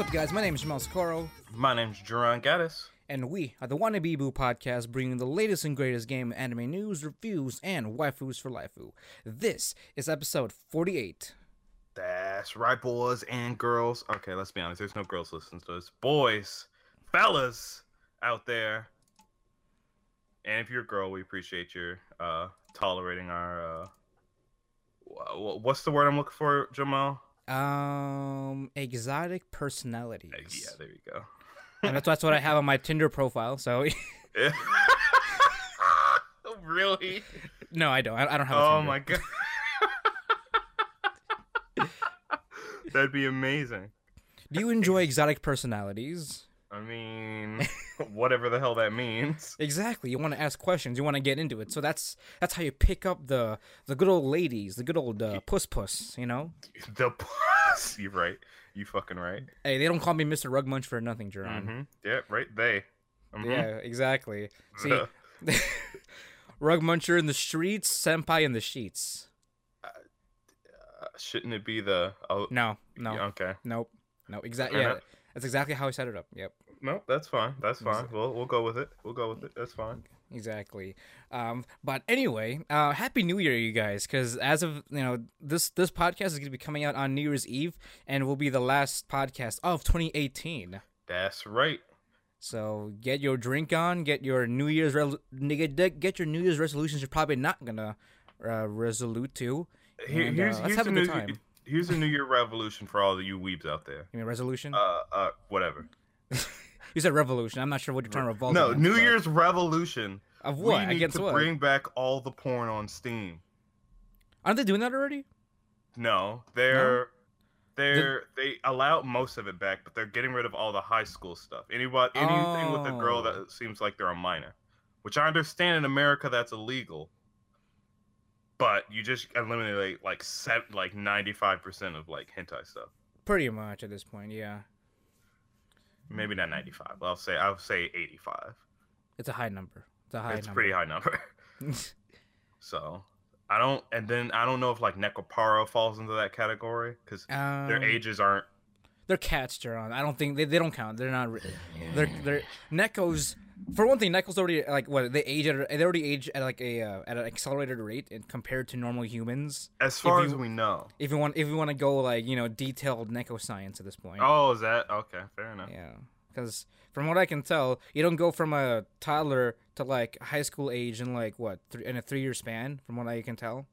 What's up, guys? My name is Jamal Socorro, My name's Jerron Gaddis. and we are the Wannabe Boo podcast, bringing the latest and greatest game anime news, reviews, and waifus for lifu. This is episode 48. That's right, boys and girls. Okay, let's be honest. There's no girls listening to this. Boys, fellas out there. And if you're a girl, we appreciate your uh, tolerating our. Uh, wha- wha- what's the word I'm looking for, Jamal? Um, exotic personalities. Yeah, there you go. and that's, that's what I have on my Tinder profile. So really? no, I don't. I, I don't have. A Oh my god. That'd be amazing. Do you enjoy exotic personalities? I mean, whatever the hell that means. Exactly. You want to ask questions. You want to get into it. So that's that's how you pick up the the good old ladies, the good old uh, puss puss. You know. The puss. You're right. You fucking right. Hey, they don't call me Mr. Rug Munch for nothing, Jerron. hmm Yeah, right. They. Mhm. Yeah, exactly. See, Rug Muncher in the streets, Senpai in the sheets. Uh, shouldn't it be the? Oh, No, no, yeah, okay. nope, no. Exactly. Yeah. That's exactly how I set it up. Yep, No, that's fine. That's fine. We'll we'll go with it. We'll go with it. That's fine. exactly. Um, but anyway, uh, happy New Year, you guys! Because as of you know, this this podcast is going to be coming out on New Year's Eve, and will be the last podcast of 2018. That's right. So get your drink on, get your New Year's re- get, get your New Year's resolutions. You're probably not gonna uh, resolute to. Here, And, here's uh, let's here's have a new good time. Here's a New Year revolution for all of you weebs out there. You mean resolution? Uh, uh, whatever. You said revolution. I'm not sure what you're trying to revolve. No, against, New but- Year's revolution. of what? We need Against to what? bring back all the porn on Steam. Aren't they doing that already? No, they're they're they allow most of it back, but they're getting rid of all the high school stuff. Anybody anything with a girl Oh. that seems like they're a minor, which I understand in America that's illegal. But you just eliminate like seven, like ninety five percent of like hentai stuff. Pretty much at this point, yeah. Maybe not ninety five. I'll say I'll say eighty five. It's a high number. It's a high It's a number. pretty high number. so I don't, and then I don't know if like Nekopara falls into that category because um, their ages aren't. They're cats, Jerron. I don't think they, they don't count. They're not. They're they're Neko's. For one thing, Neko's already like what they age at. They already age at like a uh, at an accelerated rate and compared to normal humans. As far you- as we know. If you want, if you want to go like you know detailed Neko science at this point. Oh, is that okay? Fair enough. Yeah, because from what I can tell, you don't go from a toddler to like high school age in like what three, in a three year span. From what I can tell,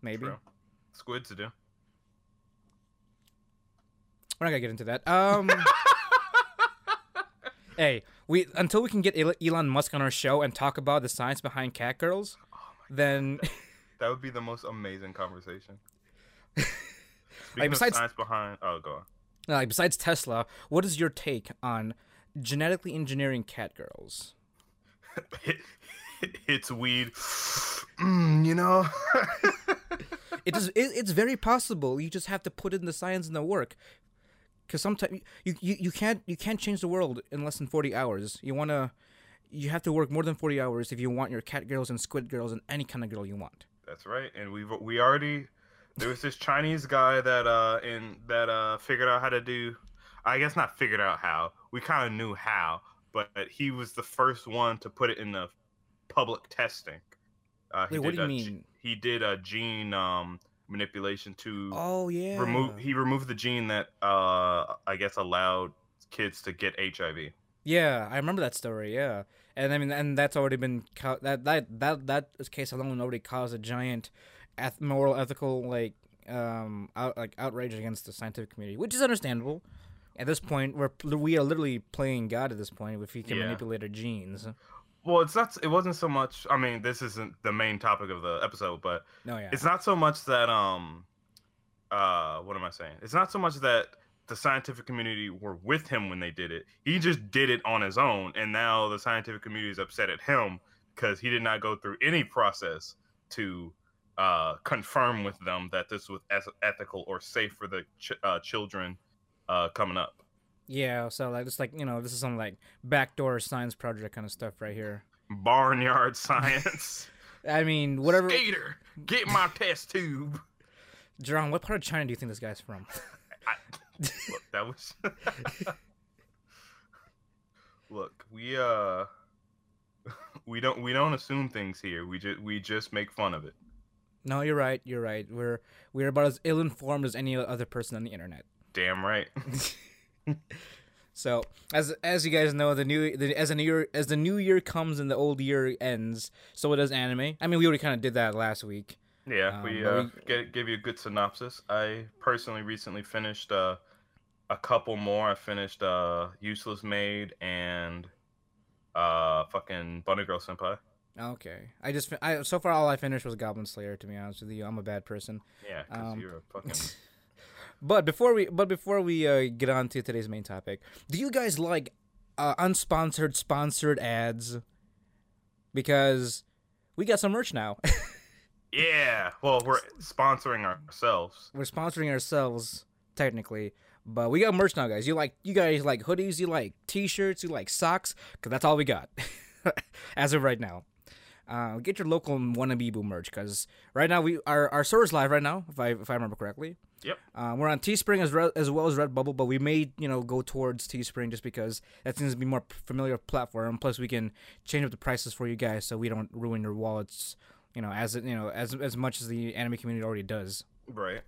maybe True. Squids do. we're not gonna get into that. Um, hey, we until we can get Elon Musk on our show and talk about the science behind cat girls, then That would be the most amazing conversation. Speaking besides- science behind, oh, go on. like besides Tesla, what is your take on genetically engineering cat girls? it's weed. Mm, you know. it is it, it's very possible you just have to put in the science and the work because sometimes you, you you can't you can't change the world in less than 40 hours you want to you have to work more than 40 hours if you want your cat girls and squid girls and any kind of girl you want That's right, and we've we already there was this Chinese guy that uh in that uh figured out how to do, I guess not figured out how. We kind of knew how, but he was the first one to put it in the public testing. Uh, he Wait, what did do you a mean? he did a gene um manipulation to oh yeah remove. He removed the gene that uh I guess allowed kids to get HIV. yeah i remember that story yeah and i mean and that's already been co- that that that that case alone already caused a giant eth- moral ethical like um out, like outrage against the scientific community which is understandable at this point we're we are literally playing god at this point if he can Yeah. manipulate our genes Well, it's not. It wasn't so much. I mean, this isn't the main topic of the episode, but no yeah it's not so much that um uh what am i saying it's not so much that the scientific community were with him when they did it he just did it on his own and now the scientific community is upset at him because he did not go through any process to uh confirm with them that this was eth- ethical or safe for the ch- uh, children uh coming up Yeah, so like it's like you know this is some like backdoor science project kind of stuff right here. barnyard science I mean, whatever. skater get my test tube Jerome, what part of China do you think this guy's from? I, Look, that was. Look, we uh, we don't we don't assume things here. We just we just make fun of it. No, you're right. You're right. We're we're about as ill informed as any other person on the internet. Damn right. So as as you guys know, the new the, as the new year as the new year comes and the old year ends, so does anime. I mean, we already kind of did that last week. Yeah, Um, we uh, we- give you a good synopsis. I personally recently finished uh, a couple more. I finished uh, Useless Maid and uh, fucking Bunny Girl Senpai. Okay, I just fin- I so far all I finished was Goblin Slayer. To be honest with you, I'm a bad person. Yeah, because Um, you're a fucking. But before we but before we uh, get on to today's main topic, do you guys like uh, unsponsored sponsored ads? Because we got some merch now. Yeah, well, we're sponsoring ourselves. We're sponsoring ourselves technically, but we got merch now, guys. You like you guys like hoodies, you like t-shirts, you like socks, cause that's all we got as of right now. Uh, get your local wannabe boo merch, cause right now we our our store is live right now, if I if I remember correctly. Yep. Uh, we're on Teespring as re- as well as Redbubble, but we may you know go towards Teespring just because that seems to be more familiar platform. Plus, we can change up the prices for you guys so we don't ruin your wallets. You know, as you know as as much as the anime community already does. Right.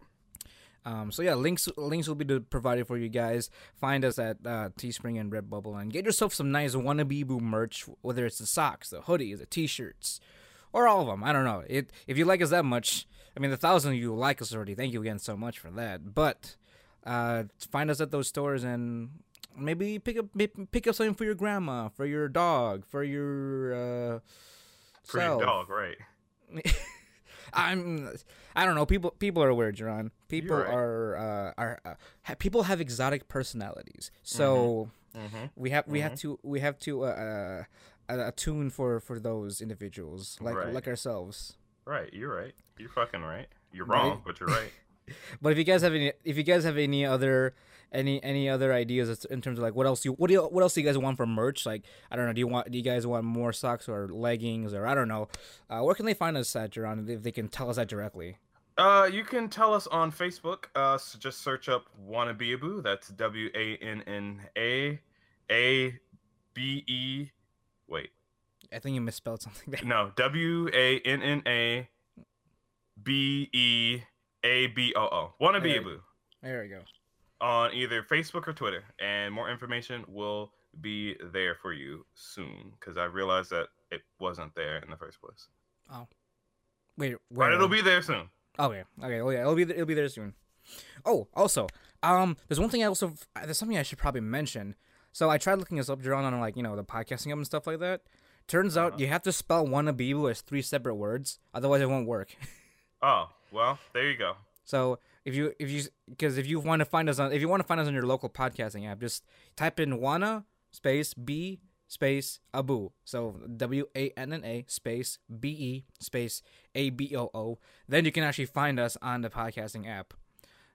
Um, so yeah, links links will be provided for you guys. Find us at uh, Teespring and Redbubble and get yourself some nice wannabe boo merch, whether it's the socks, the hoodies, the t-shirts, or all of them. I don't know. It if you like us that much, I mean, the thousand of you like us already. Thank you again so much for that. But uh, find us at those stores and maybe pick up pick up something for your grandma, for your dog, for your uh, For your dog, right? I'm I don't know. People people are weird, Jerron. People right. are uh, are uh, ha- people have exotic personalities. So Mm-hmm. we have we have to we have to uh, uh, attune for for those individuals like Right. like ourselves. Right. You're right. You're fucking right. You're Right. wrong, but you're right. But if you guys have any if you guys have any other any any other ideas in terms of like what else you what do you what else do you guys want for merch? Like I don't know. Do you want do you guys want more socks or leggings or I don't know? Uh, where can they find us at, Jerron? If they can tell us that directly. Uh, you can tell us on Facebook. Uh, so just search up Wannabeaboo. That's W A N N A A B E. Wait, I think you misspelled something there. no, W A N N A B E A B O O. Wannabeaboo There we go. On either Facebook or Twitter, and more information will be there for you soon. Because I realized that it wasn't there in the first place. Oh, wait, But it'll be there soon. Okay, okay. Oh yeah, it'll be it'll be there soon. Oh, also, um, there's one thing I also there's something I should probably mention. So I tried looking this up, Jerron, on like you know the podcasting app and stuff like that. Turns out Uh-huh. you have to spell wannabe as three separate words, otherwise it won't work. Oh well, there you go. So if you if you because if you want to find us on if you want to find us on your local podcasting app, just type in wanna space b space abu. So W A N N A space B E space A B O O. Then you can actually find us on the podcasting app.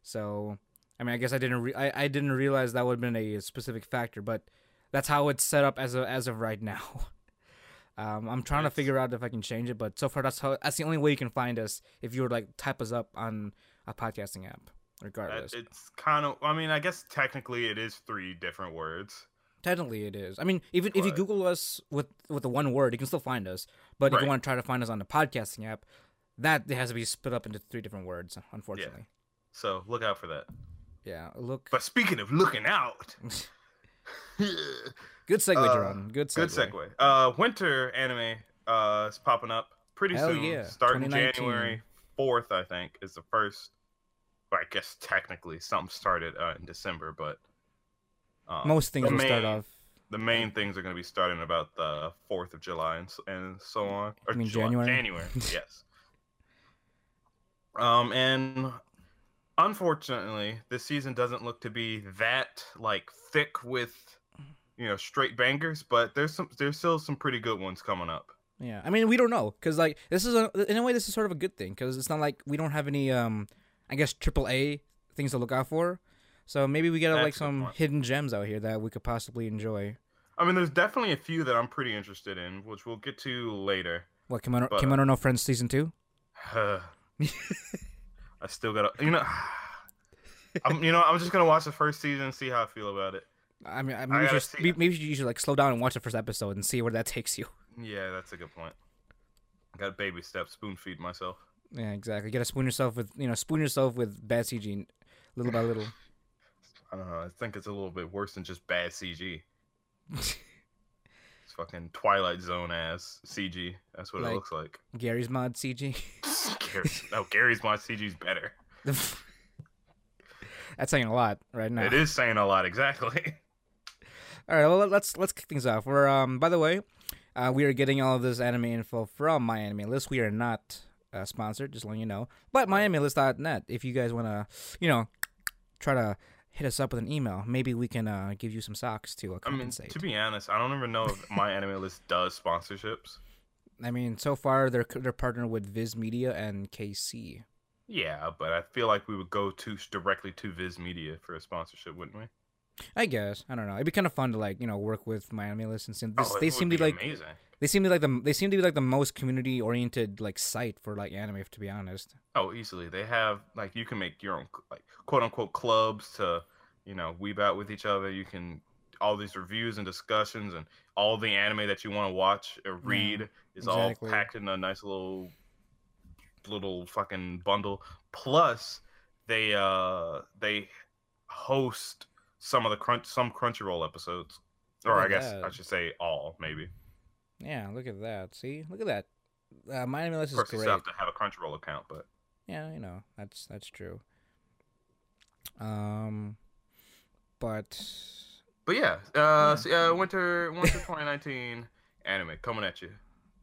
So I mean, I guess I didn't re- I, I didn't realize that would have been a specific factor, but that's how it's set up as of as of right now. Um, I'm trying to figure out if I can change it, but so far that's how that's the only way you can find us if you were like type us up on a podcasting app, That- regardless. It's kind of. I mean, I guess technically it is three different words. Technically, it is. I mean, even if you Google us with with the one word, you can still find us. But if you want to try to find us on the podcasting app, that has to be split up into three different words. Unfortunately, Yeah. So look out for that. yeah. look, But speaking of looking out, good segue, uh. Good segue. good segue. Uh, winter anime uh is popping up pretty Hell soon. yeah, Starting January fourth, I think, is the first. Well, I guess technically something started uh, in December, but um, Most things will start off. The main things are going to be starting about the fourth of July and so, and so on. Or You mean July- January? January, yes. Um, and unfortunately, this season doesn't look to be that like thick with you know straight bangers, but there's some there's still some pretty good ones coming up. Yeah, I mean, we don't know because like this is a, in a way this is sort of a good thing because it's not like we don't have any um, I guess triple A things to look out for. So maybe we get like That's some point. hidden gems out here that we could possibly enjoy. I mean, there's definitely a few that I'm pretty interested in, which we'll get to later. What Kemono, But, uh, Kemono no Friends season two? I still gotta, you know, I'm, you know, I'm just gonna watch the first season and see how I feel about it. I mean, I I maybe, just, maybe you should like slow down and watch the first episode and see where that takes you. Yeah, that's a good point. Got baby steps, spoon feed myself. Yeah, exactly. You gotta spoon yourself with you know spoon yourself with bad CG, little by little. I don't know. I think it's a little bit worse than just bad CG. It's fucking Twilight Zone ass CG. That's what Like- it looks like. Garry's mod CG. Garry's, no, Garry's my CG's better. That's saying a lot right now. It is saying a lot, exactly. All right, well let's let's kick things off. We're um by the way, uh, we are getting all of this anime info from My Anime List. We are not uh, sponsored, just letting you know. But MyAnimeList.net. If you guys want to, you know, try to hit us up with an email, maybe we can uh, give you some socks to uh, I mean, compensate. to be honest, I don't even know if my anime list does sponsorships. I mean, so far they're they're partnered with Viz Media and KC. Yeah, but I feel like we would go to directly to Viz Media for a sponsorship, wouldn't we? I guess I don't know. It'd be kind of fun to like you know work with Anime List and since this, oh, they seem to be like amazing. they seem to be like the they seem to be like the most community oriented like site for like anime. To be honest. Oh, easily. They have like you can make your own like quote unquote clubs to you know weeb out with each other. You can all these reviews and discussions and all the anime that you want to watch or read is exactly. all packed in a nice little little fucking bundle. Plus, they uh they host some of the crunch some Crunchyroll episodes, or I guess that. I should say all maybe. Yeah, look at that. See, look at that. Uh, My Anime List is course, you great. have to have a Crunchyroll account, but Yeah, you know that's that's true. Um, but but yeah, uh, so, uh winter winter 2019 anime coming at you.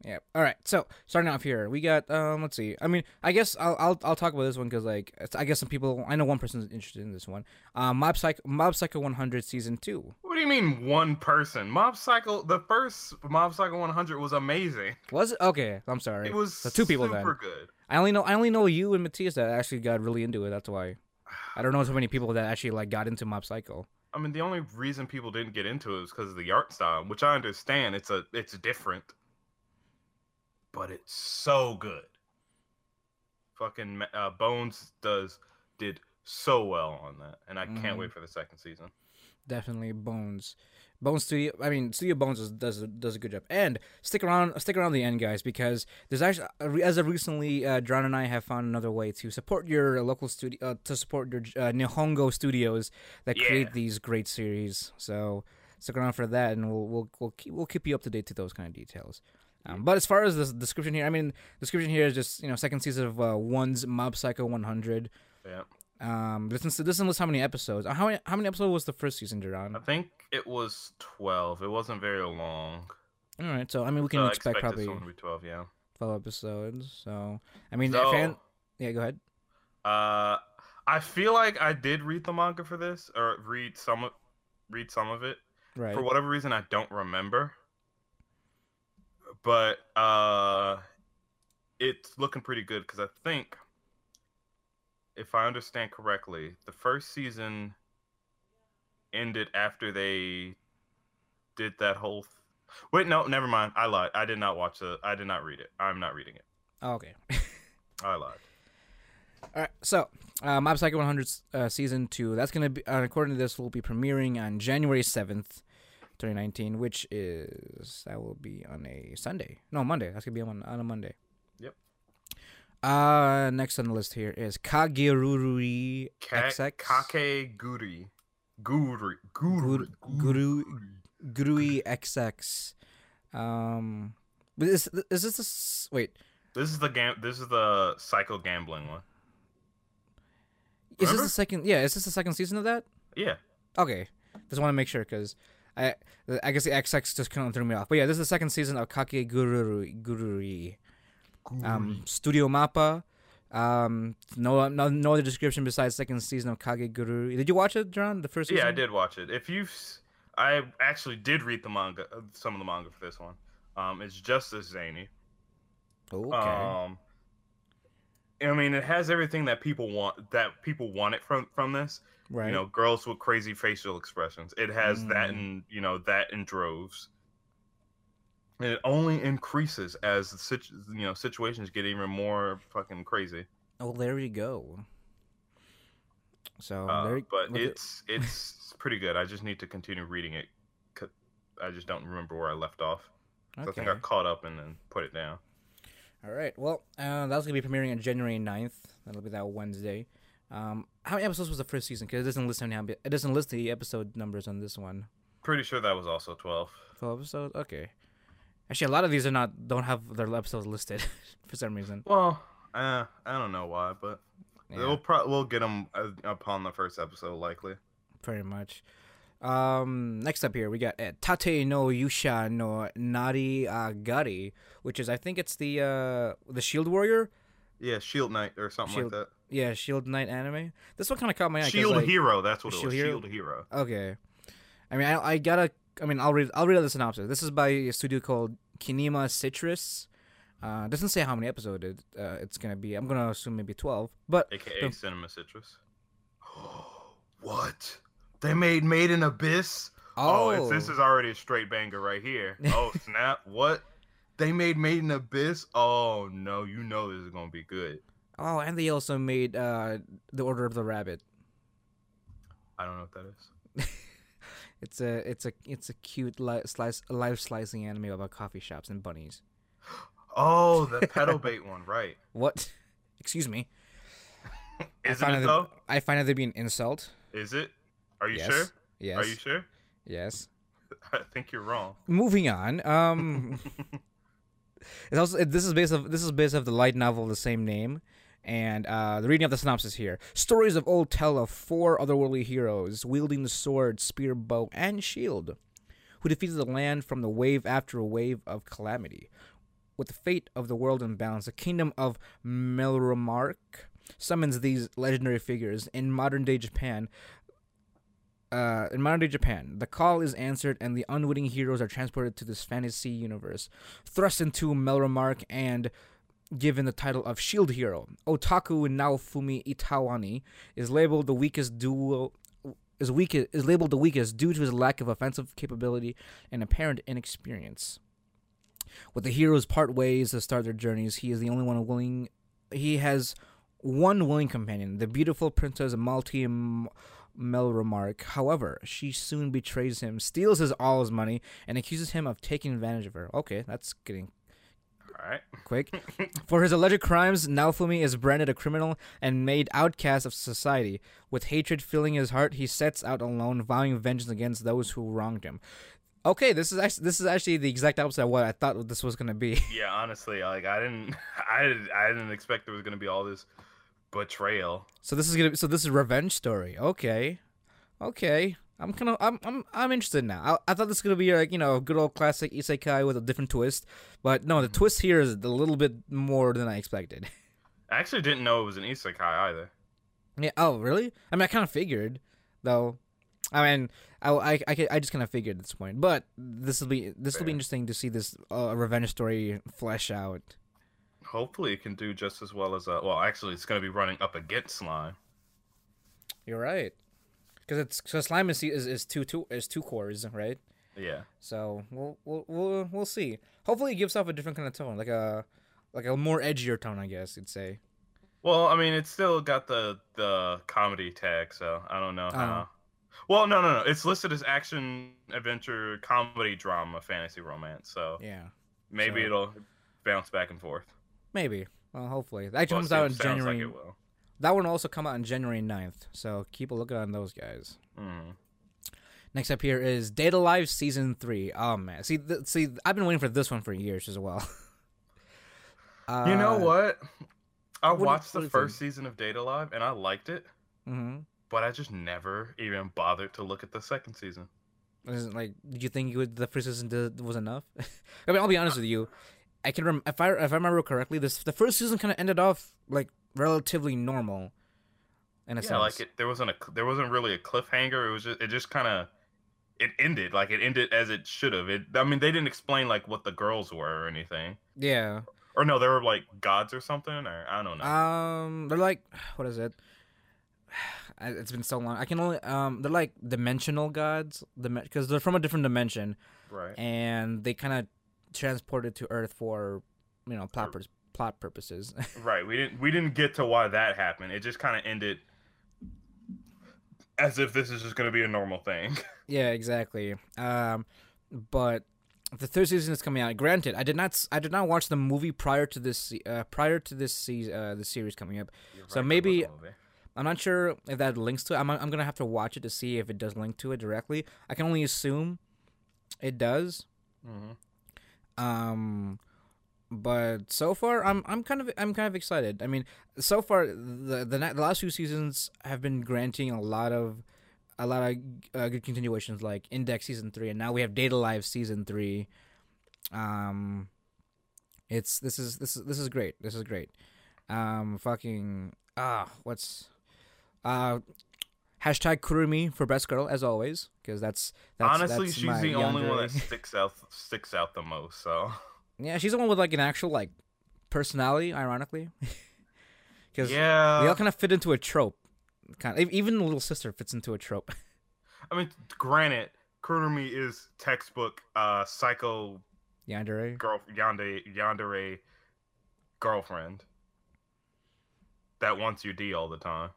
Yeah. All right. So starting off here, we got um. Let's see. I mean, I guess I'll I'll, I'll talk about this one because like it's, I guess some people I know one person's interested in this one. Um, Mob Psycho Mob Psycho 100 season two. What do you mean one person? Mob Psycho, the first Mob Psycho 100 was amazing. Was it okay? I'm sorry. It was So two people then. super good. I only know I only know you and Matthias that actually got really into it. That's why. I don't know so many people that actually like got into Mob Psycho. I mean, the only reason people didn't get into it was because of the art style, which I understand. It's a it's different, but it's so good. Fucking uh, Bones does did so well on that, and I Mhm. can't wait for the second season. Definitely Bones. Bones Studio. I mean, Studio Bones is, does a- does a good job. And stick around, stick around the end, guys, because there's actually as of recently, uh, John and I have found another way to support your local studio, uh, to support your uh, Nihongo studios that Yeah. create these great series. So stick around for that, and we'll we'll we'll keep, we'll keep you up to date to those kind of details. Um, but as far as the description here, I mean, description here is just you know second season of uh, one's Mob Psycho 100. Yeah, Um, this is this lists how many episodes. Uh, How many how many episodes was the first season, Duran? I think it was twelve. It wasn't very long. All right, so I mean, we can So expect, expect probably this one to be twelve. Yeah. twelve episodes. So I mean, So, fan, yeah, go ahead. Uh, I feel like I did read the manga for this, or read some of, read some of it. Right. For whatever reason, I don't remember. But uh, it's looking pretty good because I think, if I understand correctly, the first season ended after they did that whole. Th- Wait, no, never mind. I lied. I did not watch the. I did not read it. I'm not reading it. Oh, okay. I lied. All right. So, uh, Mob Psycho 100 uh, season two. That's gonna be uh, according to this will be premiering on January seventh, 2019, which is that will be on a Sunday. No, Monday. That's gonna be on on a Monday. Yep. Uh, next on the list here is Kagiruri Ka- XX. Kake Guri. Guri. Guri. Guru- Gurui XX. Um, is is this the wait? This is the gam. This is the psycho gambling one. Is this the second? Yeah, is this the second season of that? Yeah. Okay, just want to make sure because I I guess the XX just kind of threw me off. But yeah, this is the second season of Kake Gururi. Gururi. Um, Studio Mappa. Um, no, no, no other description besides second season of Kage Gururi. Did you watch it, John? The first season? Yeah, I did watch it. If you, have I actually did read the manga, uh, some of the manga for this one. Um, it's just as zany. Okay. Um, I mean, it has everything that people want. That people want it from from this. Right. You know, girls with crazy facial expressions. It has that, Mm. and you know that in droves. And it only increases as the situ- you know situations get even more fucking crazy. Oh, there you go. So, Uh, but look at- it's it's pretty good. I just need to continue reading it I just don't remember where I left off. So I think I caught up and then put it down. All right. Well, uh, that's gonna be premiering on January 9th. That'll be that Wednesday. Um, how many episodes was the first season? Because it doesn't list how many. It doesn't list the episode numbers on this one. Pretty sure that was also twelve. Twelve episodes. Okay. Actually, a lot of these are not don't have their episodes listed for some reason. Well, uh, I don't know why, but Yeah, we'll pro- we'll get them upon the first episode likely. pretty much. Um, next up here we got uh, Tate no Yusha no Nari Agari, which is I think it's the uh the Shield Warrior. Yeah, Shield Knight or something Shield- like that. Yeah, Shield Knight anime. This one kind of caught my eye. Shield like- Hero, that's what it Shield was. Hero? Shield Hero. Okay. I mean, I, I gotta. I mean, I'll read. I'll read out the synopsis. This is by a studio called Kinema Citrus. Uh, doesn't say how many episodes it, uh, it's gonna be. I'm gonna assume maybe twelve. But aka The- Cinema Citrus. what? They made Made in Abyss? oh, Oh, it's, this is already a straight banger right here. Oh, snap. What? They made Made in Abyss? Oh, no. You know this is going to be good. oh, and they also made uh, the Order of the Rabbit. I don't know what that is. It's a it's a it's a cute li- slice live slicing anime about coffee shops and bunnies. Oh, the pedal bait one, right. What? Excuse me. I Isn't find it, though? I find it to be an insult. Is it? Are you yes. sure? Yes. Are you sure? Yes. I think you're wrong. Moving on. Um. It's also this is based of this is based off the light novel of the same name, and uh, the reading of the synopsis here: stories of old tell of four otherworldly heroes wielding the sword, spear, bow, and shield, who defeated the land from the wave after a wave of calamity. With the fate of the world in balance, the kingdom of Melromark summons these legendary figures in modern day Japan. Uh, in modern day Japan, the call is answered, and the unwitting heroes are transported to this fantasy universe, thrust into Melromark, and given the title of Shield Hero. Otaku Naofumi Itawani is labeled the weakest duo. Is weak is labeled the weakest due to his lack of offensive capability and apparent inexperience. With the heroes part ways to start their journeys, he is the only one willing. He has one willing companion, the beautiful Princess Malti M- Melromark. However, she soon betrays him, steals his all his money, and accuses him of taking advantage of her. Okay, that's getting All right. quick. For his alleged crimes, Naofumi is branded a criminal and made outcast of society. With hatred filling his heart, he sets out alone, vowing vengeance against those who wronged him. Okay, this is actually this is actually the exact opposite of what I thought this was gonna be. Yeah, honestly, like I didn't, I didn't, I didn't expect there was gonna be all this betrayal. So this is gonna so this is revenge story. Okay, okay. I'm kind of I'm I'm I'm interested now. I, I thought this was gonna be like you know a good old classic isekai with a different twist, but no, the twist here is a little bit more than I expected. I actually didn't know it was an isekai either. Yeah. Oh, really? I mean, I kind of figured, though. I mean, I I, I, I just kind of figured at this point. But this will be this will be interesting to see this uh, revenge story flesh out. Hopefully, it can do just as well as uh. Well, actually, it's gonna be running up against Slime. You're right, because it's so slime is, is is two two is two cores, right? Yeah. So we'll we'll we'll, we'll see. Hopefully, it gives off a different kind of tone, like a like a more edgier tone, I guess you'd say. Well, I mean, it's still got the the comedy tag, so I don't know Oh. how. Well, no, no, no. It's listed as action, adventure, comedy, drama, fantasy, romance. So Yeah, maybe So- it'll bounce back and forth. Maybe. Well, hopefully that Well, comes out in January. Like that one will also come out on January 9th, So keep a look on those guys. Mhm. Next up here is Date A Live season three. Oh man, see, th- see, I've been waiting for this one for years as well. uh, You know what? I what watched do the first season of Date A Live and I liked it, hmm but I just never even bothered to look at the second season. Is it like, did you think you would, the first season did, was enough? I mean, I'll be honest with you. I can rem- if I if I remember correctly, this the first season kind of ended off like relatively normal. In a yeah, sense, like it. There wasn't a. There wasn't really a cliffhanger. It was just. It just kind of. It ended like it ended as it should have. It. I mean, they didn't explain like what the girls were or anything. yeah. Or no, they were like gods or something. Or I don't know. Um, they're like, what is it? It's been so long. I can only um, they're like dimensional gods, because they're from a different dimension. right. and they kind of transported to Earth for, you know, plot pur- plot purposes. Right. We didn't. We didn't get to why that happened. It just kind of ended. as if this is just going to be a normal thing. Yeah, exactly. Um, but the third season is coming out. Granted, I did not I did not watch the movie prior to this uh, prior to this season uh, the series coming up. So maybe- I'm not sure if that links to it. I'm I'm gonna have to watch it to see if it does link to it directly. I can only assume it does. hmm Um, but so far, I'm I'm kind of I'm kind of excited. I mean, so far the the, the last few seasons have been granting a lot of a lot of uh, good continuations, like Index season three, and now we have Date A Live season three. Um, it's this is this is this is great. This is great. Um, fucking ah, what's uh. Hashtag Kurumi for best girl as always, because that's, that's Honestly, that's she's the only one that sticks out sticks out the most. So Yeah, she's the one with like an actual like personality, ironically. Because yeah, we all kind of fit into a trope. Kind of, even the little sister fits into a trope. I mean, granted, Kurumi is textbook uh psycho Yandere. girl yandere yandere girlfriend that wants your D all the time.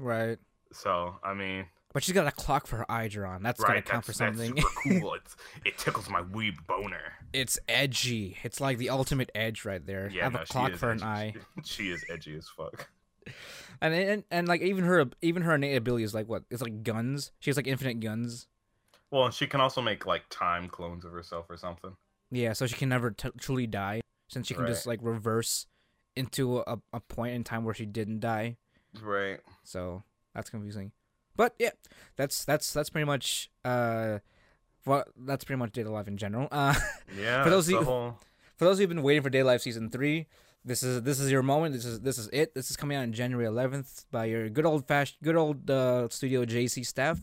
Right. So I mean, But she's got a clock for her eye drawn. That's right? gotta count That's, for that's something. super cool. It's it tickles my weeb boner. it's edgy. It's like the ultimate edge right there. Yeah, Have no, a clock for an eye. She is edgy as fuck. And, and and like even her even her innate ability is like what? It's like guns. She has like infinite guns. Well, and she can also make like time clones of herself or something. Yeah, so she can never t- truly die since she can just like reverse into a, a point in time where she didn't die. Right. So that's confusing. But yeah, that's that's that's pretty much uh, well, that's pretty much Date A Live in general. Uh, Yeah. For those you- whole- for those who've been waiting for Date A Live season three, this is this is your moment. This is this is it. This is coming out on January 11th by your good old fashioned, good old uh, Studio JC staff.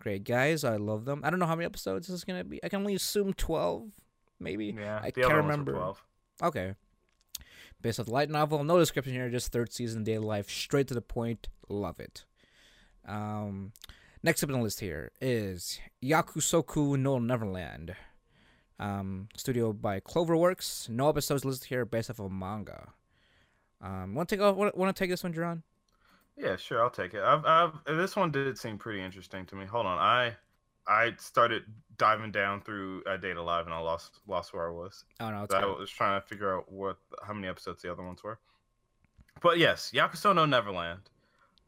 Great guys, I love them. I don't know how many episodes this is gonna be. I can only assume 12, maybe. yeah. I can't other ones were remember. 12. Okay. Based on the light novel, no description here, just third season Date A Live, straight to the point. Love it. Um, next up on the list here is Yakusoku no Neverland. Um, studio by Cloverworks. No episodes listed here, based off of a manga. Um, want to take off? Want to take this one, Jerron? Yeah, sure, I'll take it. I've, I've, this one did seem pretty interesting to me. Hold on, I I started diving down through uh, Date A Live and I lost lost where I was. Oh no, I was trying to figure out what how many episodes the other ones were. But yes, Yakuso no Neverland.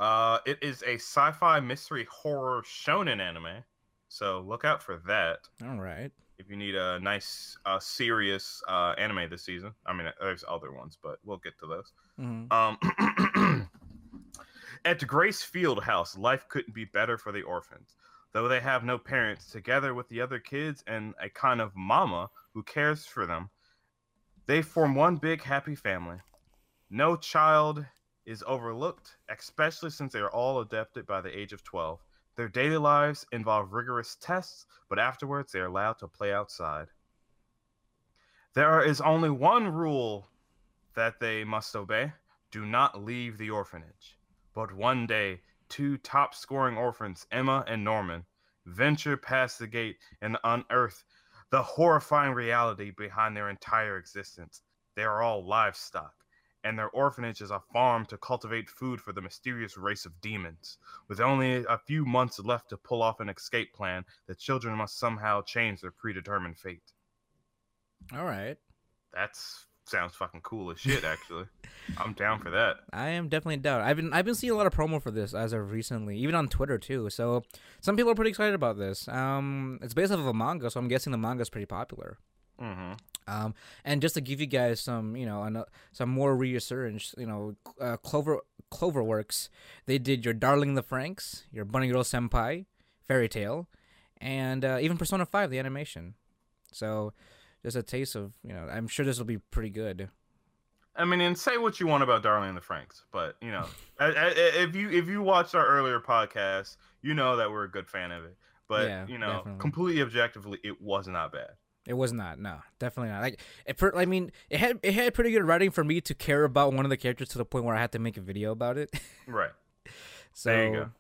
Uh, it is a sci-fi mystery horror shonen anime, so look out for that all right. if you need a nice, uh, serious uh, anime this season. I mean, there's other ones, but we'll get to those. hmm Um, at Grace Field House, life couldn't be better for the orphans. Though they have no parents, together with the other kids and a kind of mama who cares for them, they form one big happy family. No child is overlooked, especially since they are all adopted by the age of 12. Their daily lives involve rigorous tests, but afterwards they are allowed to play outside. There is only one rule that they must obey do not leave the orphanage. But one day, two top scoring orphans, Emma and Norman, venture past the gate and unearth the horrifying reality behind their entire existence. They are all livestock, and their orphanage is a farm to cultivate food for the mysterious race of demons. With only a few months left to pull off an escape plan, the children must somehow change their predetermined fate. All right. That sounds fucking cool as shit, actually. I'm down for that. I am definitely down. I've been I've been seeing a lot of promo for this as of recently, even on Twitter too. So some people are pretty excited about this. Um, it's based off of a manga, so I'm guessing the manga is pretty popular. Mm-hmm. Um, and just to give you guys some, you know, an, some more reassurance, you know, uh, Clover Cloverworks, they did your Darling the Franxx, your Bunny Girl Senpai, Fairy Tail, and uh, even Persona Five, the animation. So just a taste of, you know, I'm sure this will be pretty good. I mean, and say what you want about Darling the Franxx, but you know, I, I, if you if you watched our earlier podcast, you know that we're a good fan of it. But Yeah, you know, definitely. completely objectively, it was not bad. It was not, no, definitely not. Like, it, per, I mean, it had it had pretty good writing for me to care about one of the characters to the point where I had to make a video about it. Right. so There you go.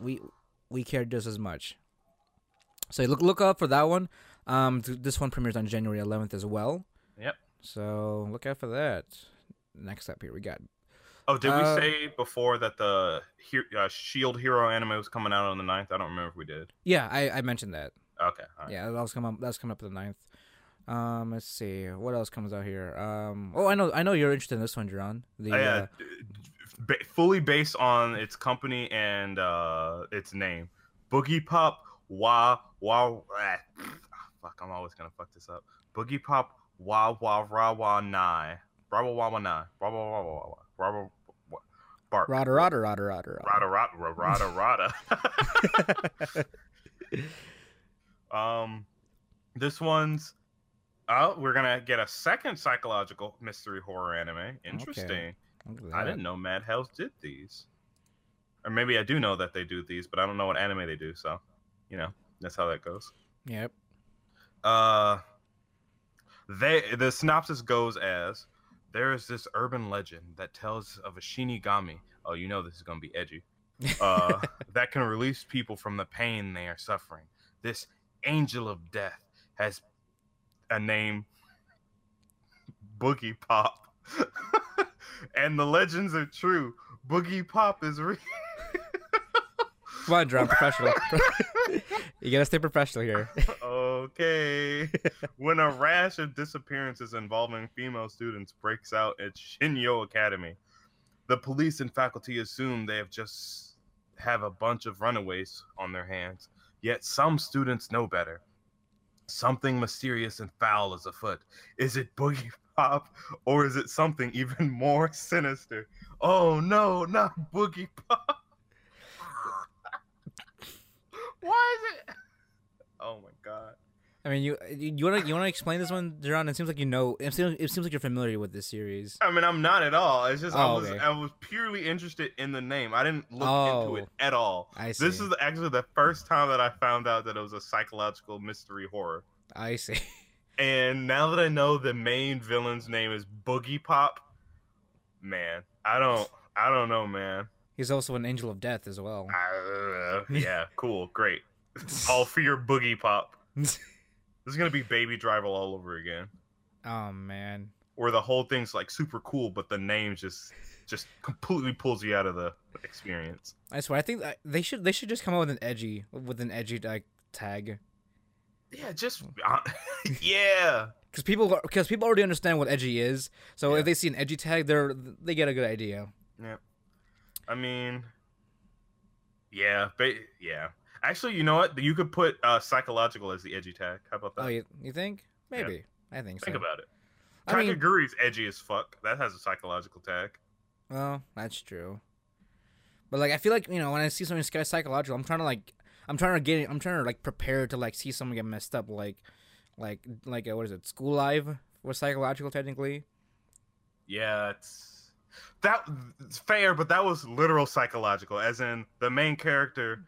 we we cared just as much. So look look up for that one. Um, th- this one premieres on January 11th as well. Yep. So look out for that. Next up here we got Oh, did Uh, we say before that the he- uh, Shield Hero anime was coming out on the 9th? I don't remember if we did. Yeah, I, I mentioned that. Okay. right. Yeah, that was coming up. That's coming up the 9th. Um, let's see what else comes out here. Um, oh, I know, I know you're interested in this one, John. The Uh, yeah, uh, fully based on its company and uh, its name, Boogie Pop Wah Wah. ah, fuck, I'm always gonna fuck this up. Boogie Pop Wah Wah Ra Wah Nai. Ra Wah Wah Nai. Ra Wah Wah Wah Wah. Ra Wah Wah- Bark. Rada Rada Rada Rada Rada Rada Rada Rada. um, this one's. Oh, we're gonna get a second psychological mystery horror anime. Interesting. Look at I didn't know Madhouse did these. Or maybe I do know that they do these, but I don't know what anime they do. So, you know, that's how that goes. Yep. Uh, they the synopsis goes as there is this urban legend that tells of a shinigami. Oh, you know this is gonna be edgy. Uh, that can release people from the pain they are suffering. This angel of death has a name, Boogie Pop, and the legends are true. Boogie Pop is real. Come on, John, professional. you gotta stay professional here. okay. when a rash of disappearances involving female students breaks out at Shinyo Academy, the police and faculty assume they have just have a bunch of runaways on their hands. Yet some students know better. Something mysterious and foul is afoot. Is it Boogie Pop or is it something even more sinister? Oh no, not Boogie Pop. Why is it? Oh my god. I mean, you you wanna you wanna explain this one, John? It seems like you know. It seems, it seems like you're familiar with this series. I mean, I'm not at all. It's just I Oh, was okay. I was purely interested in the name. I didn't look Oh. into it at all. I see. This is actually the first time that I found out that it was a psychological mystery horror. I see. And now that I know the main villain's name is Boogie Pop, man, I don't I don't know, man. He's also an angel of death as well. Uh, yeah, cool, great. All for your Boogie Pop. This is gonna be Baby Driver all over again, oh man. where the whole thing's like super cool, but the name just just completely pulls you out of the experience. I swear, I think they should they should just come out with an edgy with an edgy like tag Yeah, just uh, yeah. because people because people already understand what edgy is. So Yeah. if they see an edgy tag, they're they get a good idea. Yeah, I mean, yeah, but yeah. Actually, you know what? You could put uh, psychological as the edgy tag. How about that? Oh, you, you think? Maybe. I think Think so. Think about it. I mean, Kakaguri's edgy as fuck. That has a psychological tag. well, that's true. But like, I feel like you know when I see something psychological, I'm trying to like, I'm trying to get, I'm trying to like prepare to like see someone get messed up, like, like, like uh, what is it? School Live was psychological technically. Yeah, it's that it's fair, but that was literal psychological, as in the main character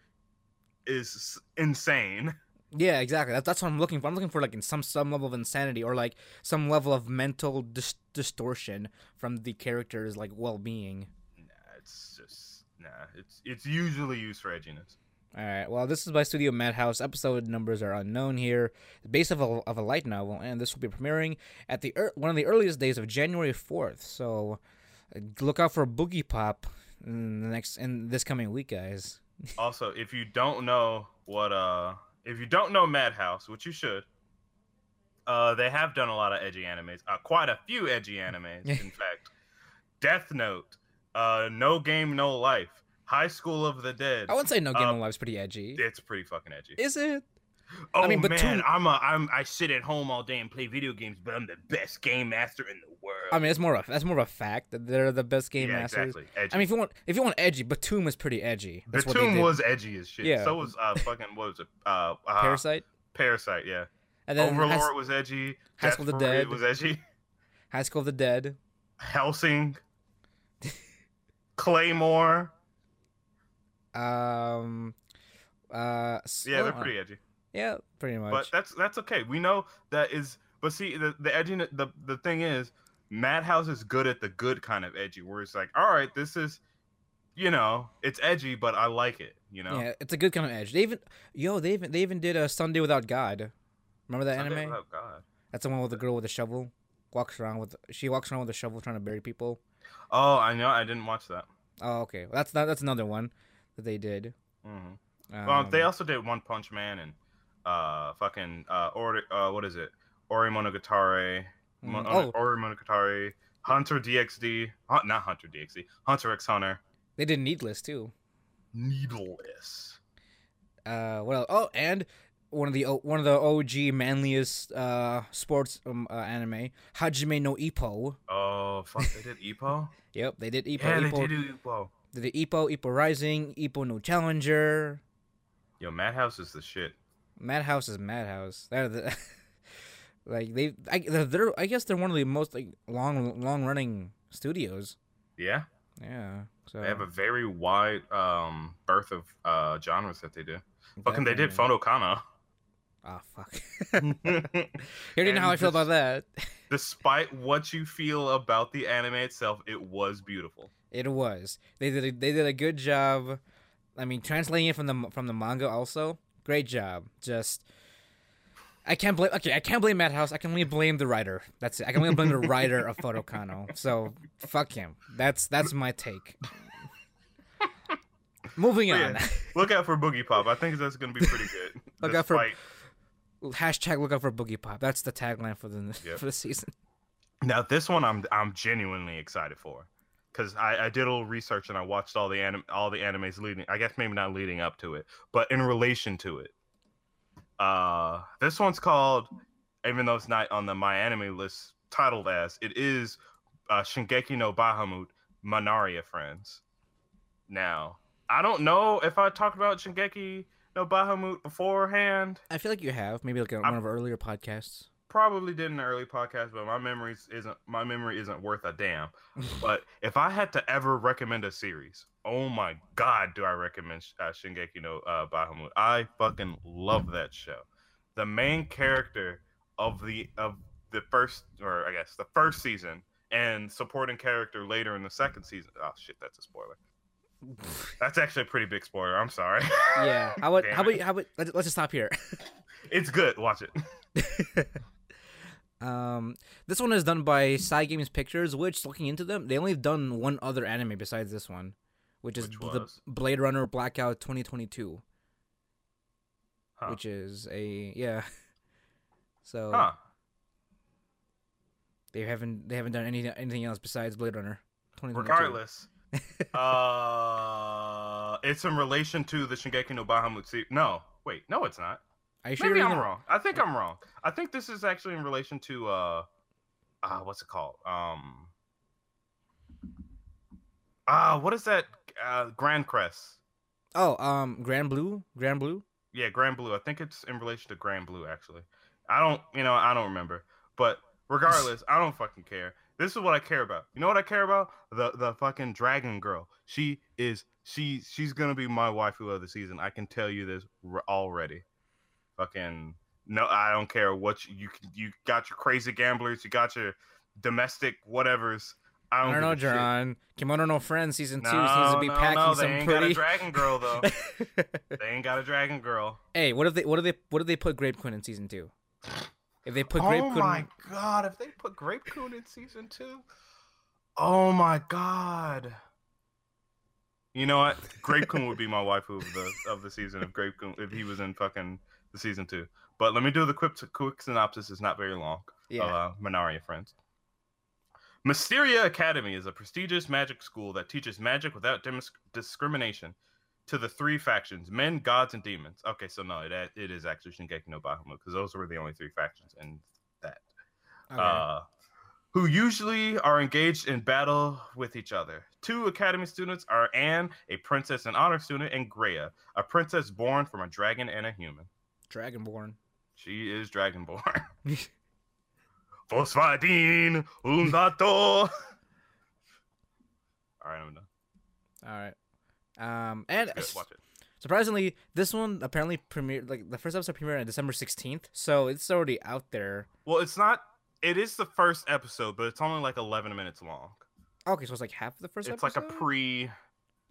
is insane. Yeah, exactly. That's that's what I'm looking for. I'm looking for like in some some level of insanity or like some level of mental dis- distortion from the character's like well being. Nah, it's just nah. It's it's usually used for edginess. All right. Well, this is by Studio Madhouse. Episode numbers are unknown here. Based of a, of a light novel, and this will be premiering at the ear one of the earliest days of January fourth. So, look out for Boogie Pop in the next in this coming week, guys. Also, if you don't know what uh if you don't know Madhouse, which you should, uh they have done a lot of edgy animes. Uh quite a few edgy animes, in fact. Death Note, uh No Game No Life, High School of the Dead. I wouldn't say No Game Uh, No Life's pretty edgy. It's pretty fucking edgy. Is it? Oh mean, but man, two- I'm a I'm I sit at home all day and play video games, but I'm the best game master in the world. I mean, it's more of that's more of a fact that they're the best game yeah, masters. exactly. Edgy. I mean, if you want if you want edgy, Btooom is pretty edgy. That's what they Btooom did. was edgy as shit. Yeah. So was uh fucking what was it? Uh, uh Parasyte, Parasyte, yeah. and then Overlord High, was edgy. High Death School of the Dead. was edgy. High School of the Dead. Hellsing, Claymore. Um, uh, s- Yeah, they're pretty edgy. Yeah, pretty much. But that's that's okay. We know that is. But see, the the edgy the the thing is, Madhouse is good at the good kind of edgy, where it's like, all right, this is, you know, it's edgy, but I like it. You know, Yeah, it's a good kind of edge. They even yo, they even they even did a Sunday Without God. Remember that Sunday anime? Without God. That's the one with the girl with the shovel. Walks around with she walks around with a shovel trying to bury people. Oh, I know. I didn't watch that. Oh, okay. Well, that's not, that's another one that they did. hmm Um, well, they also did One Punch Man and uh, fucking uh, or uh, what is it? Ori Monogatari, Mon- mm, oh, Ori Monogatari, Hunter DxD, Hun- not Hunter DxD, Hunter X Hunter, they did Needless too. Needless. Uh, what else? Oh, and one of the one of the OG manliest uh sports um, uh, anime, Hajime no Ippo. Oh fuck, they did Epo. Yep, they did Ippo. yeah, they Ippo, did do Epo. They did Ippo, Ippo Rising, Ippo no Challenger. Yo, Madhouse is the shit. Madhouse is Madhouse. They're the like they. I, they're, they're. I guess they're one of the most like long long running studios. Yeah, Yeah. So they have a very wide um berth of uh genres that they do. Fucking, they did. Photokano. Oh fuck. you already know how I feel about that. Despite what you feel about the anime itself, it was beautiful. It was. They did. A, they did a good job. I mean, translating it from the from the manga also. Great job. Just. I can't blame. Okay, I can't blame Madhouse. I can only blame the writer. That's it. I can only blame the writer of Photokano. So fuck him. That's that's my take. Moving on. yeah, Look out for Boogie Pop. I think that's gonna be pretty good. Look out for- Despite- Hashtag look out for Boogie Pop. That's the tagline for the Yep. for the season. Now this one I'm I'm genuinely excited for, because I, I did a little research and I watched all the anim all the animes leading. I guess maybe not leading up to it, but in relation to it. Uh, this one's called, even though it's not on the my anime list titled as it is, uh, Shingeki no Bahamut Manaria Friends. Now I don't know if I talked about Shingeki no Bahamut beforehand. I feel like you have maybe like on I'm- one of our earlier podcasts. Probably did in the early podcast, but my memories isn't my memory isn't worth a damn. but if I had to ever recommend a series, oh my god, do I recommend uh, Shingeki no uh, Bahamut? I fucking love that show. The main character of the of the first, or I guess the first season, and supporting character later in the second season. Oh shit, that's a spoiler. That's actually a pretty big spoiler. I'm sorry. yeah. How about Damn how about how about let's, let's just stop here. It's good. Watch it. Um, this one is done by Cygames Pictures, which looking into them, they only have done one other anime besides this one, which is Which the? Blade Runner Blackout 2022, Huh. which is a yeah. So Huh. they haven't they haven't done anything anything else besides Blade Runner 2022. Regardless, uh, it's in relation to the Shingeki no Bahamut. No, wait, no, it's not. Are you sure Maybe I'm wrong. I think I'm wrong. I think this is actually in relation to uh, uh what's it called? Um, ah, what is that? Uh, Grand Crest. Oh, um, Grand Blue, Grand Blue. Yeah, Grand Blue. I think it's in relation to Grand Blue actually. I don't, you know, I don't remember. But regardless, I don't fucking care. This is what I care about. You know what I care about? The the fucking dragon girl. She is she she's gonna be my waifu of the season. I can tell you this already. Fucking no, I don't care what you you, you got your crazy gamblers, you got your domestic whatever's. I I don't, don't know, give a shit. John. Kemono no Friends season two No, seems to be no, packing no, they some ain't got a dragon girl though. they ain't got a dragon girl. hey, what if they what if they what if they put Grape Queen in season two? If they put Grape oh Queen, my god! If they put Grape Kun in season two, oh my god! You know what? Grape Kun would be my waifu of the of the season if Grape Kun if he was in fucking the season two. But let me do the quick quick synopsis. It's not very long. yeah, Uh, Manaria friends. Mysteria Academy is a prestigious magic school that teaches magic without dis- discrimination to the three factions: men, gods, and demons. Okay, so no, it it is actually Shingeki no Bahamut because those were the only three factions in that. okay. Uh, who usually are engaged in battle with each other. Two academy students are Anne, a princess and honor student, and Grea, a princess born from a dragon and a human. Dragonborn. She is dragonborn. Fosfadin Undato. All right, I'm done. All right. Um, and good. Watch it. surprisingly, this one apparently premiered like the first episode premiered on December sixteenth, so it's already out there. Well, it's not. It is the first episode, but it's only like 11 minutes long. Okay, so it's like half of the first it's episode. like a pre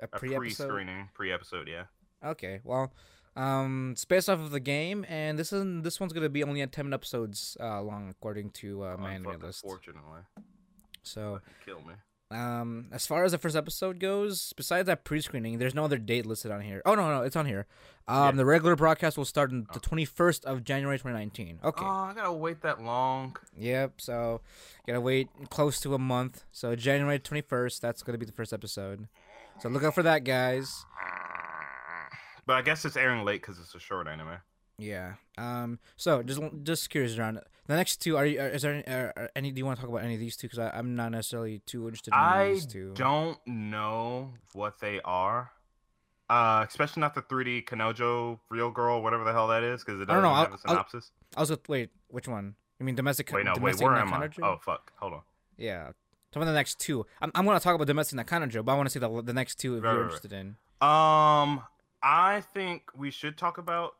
a a pre-screening, pre-episode. Yeah. Okay, well, um, it's based off of the game, and this is this one's gonna be only at ten episodes uh, long, according to uh, my anime list. Fortunately, So kill me. Um, as far as the first episode goes, besides that pre-screening, there's no other date listed on here. Oh no, no, it's on here. Um, Yeah. the regular broadcast will start on the 21st of January 2019. Okay. Oh, I gotta wait that long. Yep. So, gotta wait close to a month. So January 21st, that's gonna be the first episode. So look out for that, guys. But I guess it's airing late because it's a short anime. Yeah. Um. So just just curious, around the next two. Are you? Are, is there any, are, are any? Do you want to talk about any of these two? Because I'm not necessarily too interested in I these two. don't know what they are. Uh, especially not the 3D Kanojo Real Girl, whatever the hell that is, because it I don't doesn't know, have I'll- a synopsis. I was with, wait. Which one? You mean domestic? wait, no, wait, domestic where am I? Oh, fuck, hold on. Yeah. Some of the next two. I'm, I'm to talk about domestic na Kanojo, but I want to see the the next two if Right, you're right, right. interested in. Um, I think we should talk about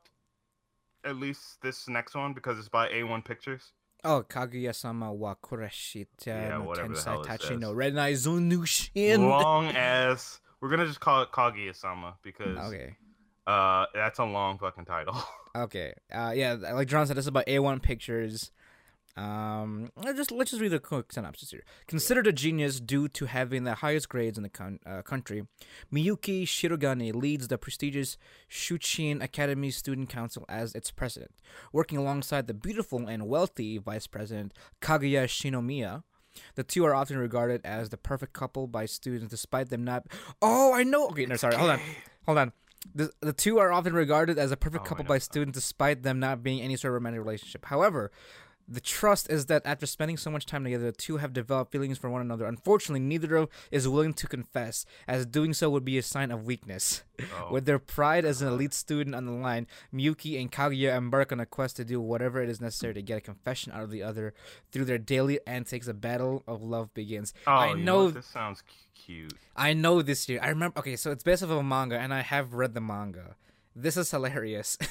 at least this next one because it's by A1 Pictures. Oh, Kaguya-sama wa Kurashita Yeah, no Tensai hell it Tachi no Renai. Long as we're gonna just call it Kaguya-sama because Okay. uh, that's a long fucking title. Okay. Uh, yeah, like John said, this is about A1 Pictures. Um, let's just let's just read the quick synopsis here. Considered a genius due to having the highest grades in the con- uh, country, Miyuki Shirogane leads the prestigious Shuchiin Academy Student Council as its president, working alongside the beautiful and wealthy vice president Kaguya Shinomiya. The two are often regarded as the perfect couple by students, despite them not. Oh, I know. Okay, no, sorry. Hold on, hold on. The, the two are often regarded as a perfect Oh, couple by students despite them not being any sort of romantic relationship. However, the trust is that after spending so much time together, the two have developed feelings for one another. Unfortunately, neither of is willing to confess, as doing so would be a sign of weakness. Oh. With their pride as an elite student on the line, Miyuki and Kaguya embark on a quest to do whatever it is necessary to get a confession out of the other. Through their daily antics, a battle of love begins. Oh, I you know this sounds cute. I know this year. I remember. Okay, so it's based off of a manga, and I have read the manga. This is hilarious.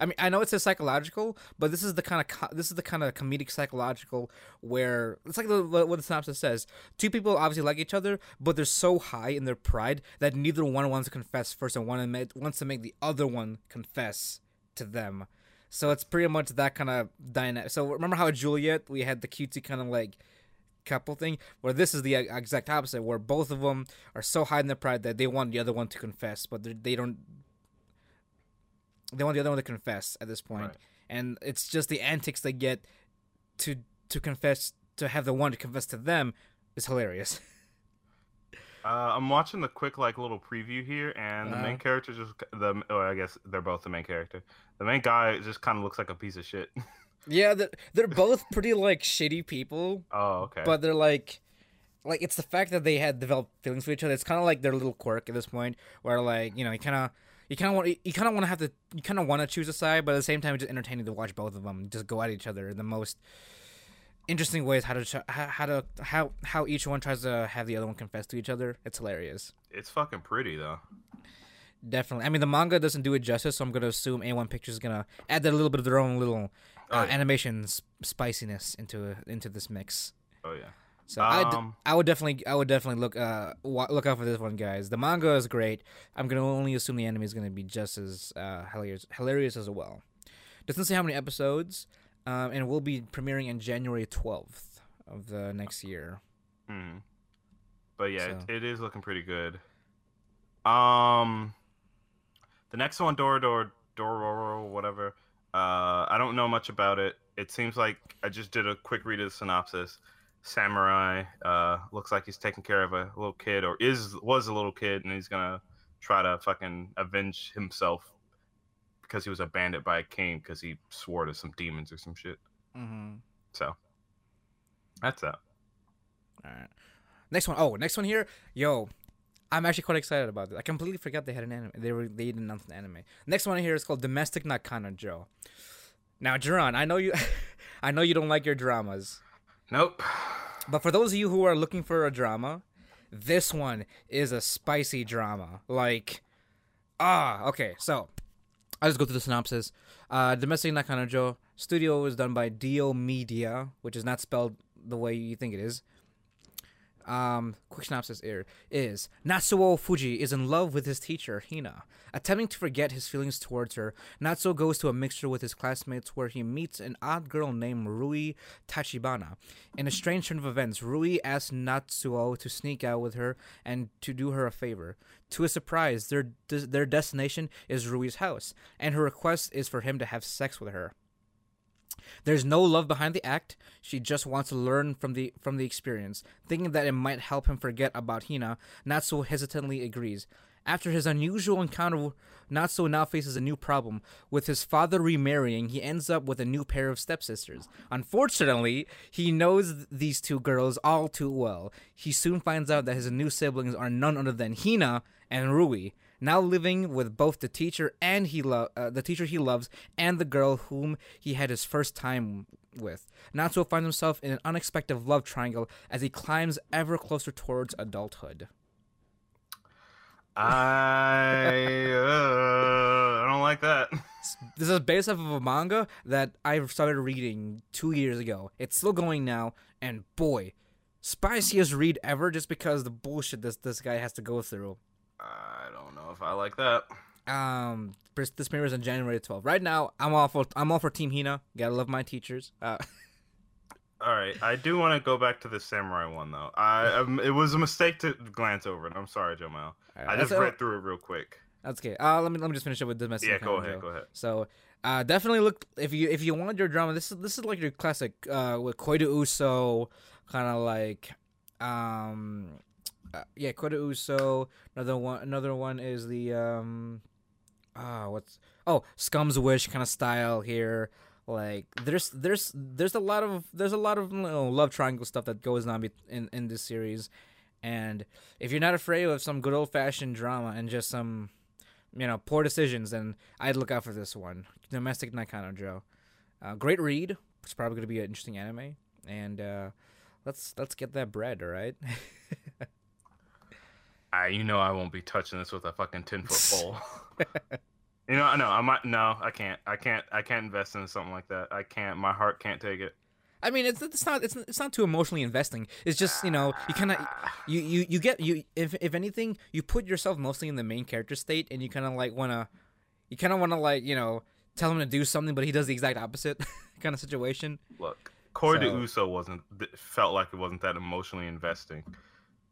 I mean, I know it's a psychological, but this is the kind of co- this is the kind of comedic psychological where it's like the, what the synopsis says. Two people obviously like each other, but they're so high in their pride that neither one wants to confess first, and one admit- wants to make the other one confess to them. So it's pretty much that kind of dynamic. So remember how Juliet we had the cutesy kind of like couple thing where this is the exact opposite where both of them are so high in their pride that they want the other one to confess but they don't they want the other one to confess at this point Right. and it's just the antics they get to to confess to have the one to confess to them is hilarious Uh, I'm watching the quick like little preview here, and the main Uh-huh. character just the. Or I guess they're both the main character. The main guy just kind of looks like a piece of shit. yeah they're, they're both pretty like shitty people oh, okay. but they're like like it's the fact that they had developed feelings for each other it's kind of like their little quirk at this point where like you know you kind of you kind of want you kind of want to have to you kind of want to choose a side but at the same time it's just entertaining to watch both of them just go at each other in the most interesting ways how to ch- how, to how how each one tries to have the other one confess to each other it's hilarious it's fucking pretty though. definitely i mean the manga doesn't do it justice so i'm gonna assume a1 pictures is gonna add that little bit of their own little uh, Oh, yeah. animation s- spiciness into into this mix Oh yeah. So I, Um, I would definitely I would definitely look uh wa- look out for this one, guys. The manga is great. I'm gonna only assume the anime is gonna be just as uh, hilarious hilarious as well. Doesn't say how many episodes, um, and will be premiering in January 12th of the next year. hmm But yeah, So- it, it is looking pretty good. Um, the next one, Dor Dor Dororo, whatever. Uh, I don't know much about it. It seems like I just did a quick read of the synopsis. Samurai uh, looks like he's taking care of a little kid, or is was a little kid, and he's gonna try to fucking avenge himself because he was abandoned by a king because he swore to some demons or some shit. Mm-hmm. So that's that. All right. Next one. Oh, next one here. Yo, I'm actually quite excited about this. I completely forgot they had an anime. They were they did announced an anime. Next one here is called Domestic na Kanojo. Now, Jerron, I know you, I know you don't like your dramas, Nope. But for those of you who are looking for a drama, this one is a spicy drama. Like, ah, okay. So, I'll just go through the synopsis. Uh, Domestic na Kanojo studio is done by Diomedéa, which is not spelled the way you think it is. Um, quick synopsis here is Natsuo Fujii is in love with his teacher, Hina. Attempting to forget his feelings towards her, Natsuo goes to a mixture with his classmates where he meets an odd girl named Rui Tachibana. In a strange turn of events, Rui asks Natsuo to sneak out with her and to do her a favor. To his surprise, their their destination is Rui's house, and her request is for him to have sex with her. There's no love behind the act. She just wants to learn from the from the experience, thinking that it might help him forget about Hina. Natsuo hesitantly agrees. After his unusual encounter, Natsuo now faces a new problem. With his father remarrying, he ends up with a new pair of stepsisters. Unfortunately, he knows these two girls all too well. He soon finds out that his new siblings are none other than Hina and Rui now living with both the teacher and he lo- uh, the teacher he loves and the girl whom he had his first time with. Natsuo finds himself in an unexpected love triangle as he climbs ever closer towards adulthood. I uh, I don't like that. This is based off of a manga that I started reading two years ago. It's still going now, and boy, spiciest read ever just because the bullshit this this guy has to go through. I don't know if I like that. Um, this premieres on January 12th. Right now, I'm all for I'm all for Team Hina. Gotta love my teachers. Uh, all right, I do want to go back to the samurai one though. I um, it was a mistake to glance over it. I'm sorry, Jamal. Right, I just read through it real quick. That's okay. Uh, let me let me just finish up with the message. Yeah, go ahead. Go ahead. So, uh, definitely look if you if you want your drama. This is this is like your classic uh with Koi to Uso, kind of like um uh, yeah, Koi to Uso. Another one. Another one is the um, ah, uh, what's oh, Scum's Wish kind of style here. Like there's there's there's a lot of there's a lot of you know, love triangle stuff that goes on in in this series, and if you're not afraid of some good old fashioned drama and just some you know poor decisions, then I'd look out for this one. Domestic na Kanojo. Uh, great read. It's probably going to be an interesting anime, and uh, let's let's get that bread. All right. I, you know, I won't be touching this with a fucking ten foot pole. you know, I know I might. No, I can't. I can't. I can't invest in something like that. I can't. My heart can't take it. I mean, it's it's not it's it's not too emotionally investing. It's just you know you kind of you, you you get you if if anything you put yourself mostly in the main character state and you kind of like wanna you kind of wanna like you know tell him to do something but he does the exact opposite kind of situation. Look, Corey so, Uso wasn't felt like it wasn't that emotionally investing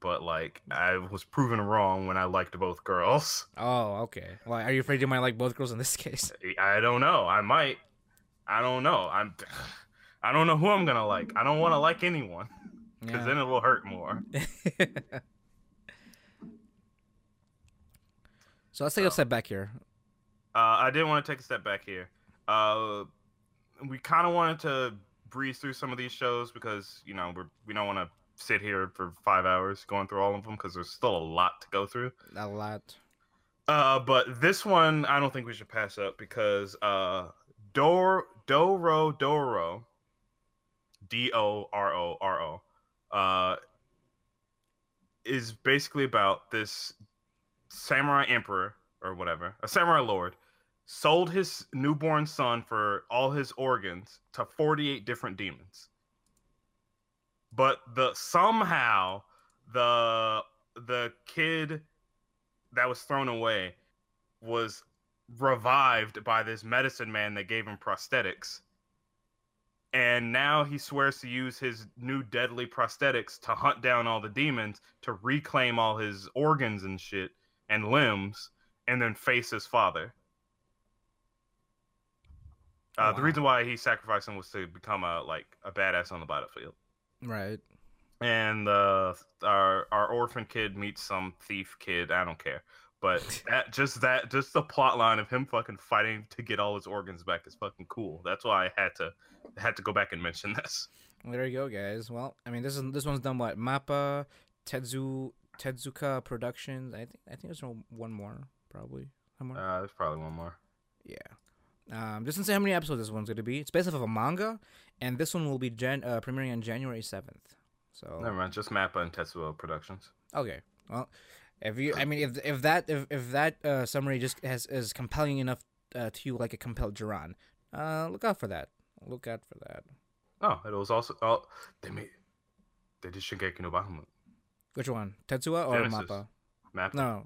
but like I was proven wrong when I liked both girls. Oh, okay. Well, are you afraid you might like both girls in this case? I don't know. I might. I don't know. I'm. I don't know who I'm gonna like. I don't want to like anyone because yeah. then it will hurt more. so let's take a step back here. Uh, I did want to take a step back here. Uh, we kind of wanted to breeze through some of these shows because you know we're we don't want to sit here for five hours going through all of them because there's still a lot to go through. A lot. Uh, but this one I don't think we should pass up because uh, Dor Doro Doro, D O R O R O, uh, is basically about this samurai emperor or whatever, a samurai lord, sold his newborn son for all his organs to 48 different demons but the somehow the the kid that was thrown away was revived by this medicine man that gave him prosthetics. And now he swears to use his new deadly prosthetics to hunt down all the demons to reclaim all his organs and shit and limbs and then face his father. Uh, wow. the reason why he sacrificed him was to become a like a badass on the battlefield Right. And uh, our our orphan kid meets some thief kid. I don't care. But that just that just the plot line of him fucking fighting to get all his organs back is fucking cool. That's why I had to had to go back and mention this. There you go, guys. Well, I mean, this is this one's done what Mappa Tezu Tezuka Productions. I think I think there's one more probably. More? Uh, there's probably one more. Yeah. Um, doesn't say how many episodes this one's going to be. It's based off of a manga, and this one will be gen- uh, premiering on January seventh. So never mind, just Mappa and Tezuka Productions. Okay, well, if you, I mean, if if that if, if that uh, summary just has is compelling enough uh, to you, like a compelled Jerron, uh, look out for that. Look out for that. Oh, it was also oh they made they did Shingeki no Bahamut. Which one? Tetsuo or Genesis. Mappa? Map. No,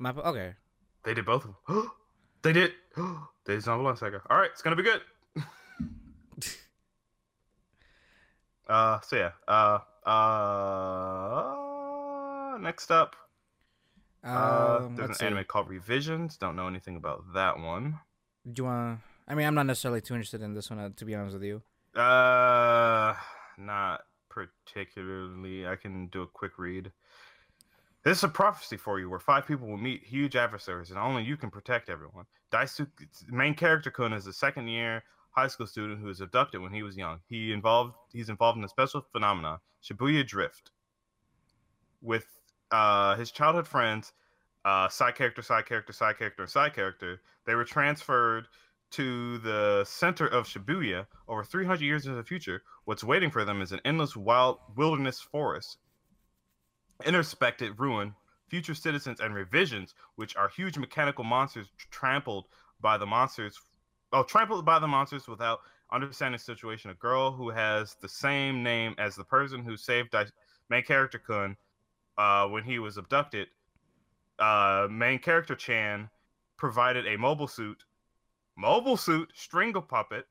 Mappa. Okay. They did both of them. they did. they did Novel Sega. All right, it's gonna be good. uh, so yeah. Uh, uh, next up, uh, Um, there's let's an see. anime called Revisions. Don't know anything about that one. Do you want? I mean, I'm not necessarily too interested in this one, uh, to be honest with you. Uh, not particularly. I can do a quick read. This is a prophecy for you, where five people will meet huge adversaries, and only you can protect everyone. Daisuke, main character Kun, is the second-year high school student who was abducted when he was young. He involved. He's involved in a special phenomenon, Shibuya Drift. With uh, his childhood friends, uh, side character, side character, side character, and side character, they were transferred to the center of Shibuya over 300 years into the future. What's waiting for them is an endless wild wilderness forest, introspected ruin, future citizens, and revisions, which are huge mechanical monsters trampled by the monsters. Oh, trampled by the monsters without understanding the situation. A girl who has the same name as the person who saved Dai- main character Kun uh, when he was abducted. Uh, main character Chan provided a mobile suit mobile suit, string puppet,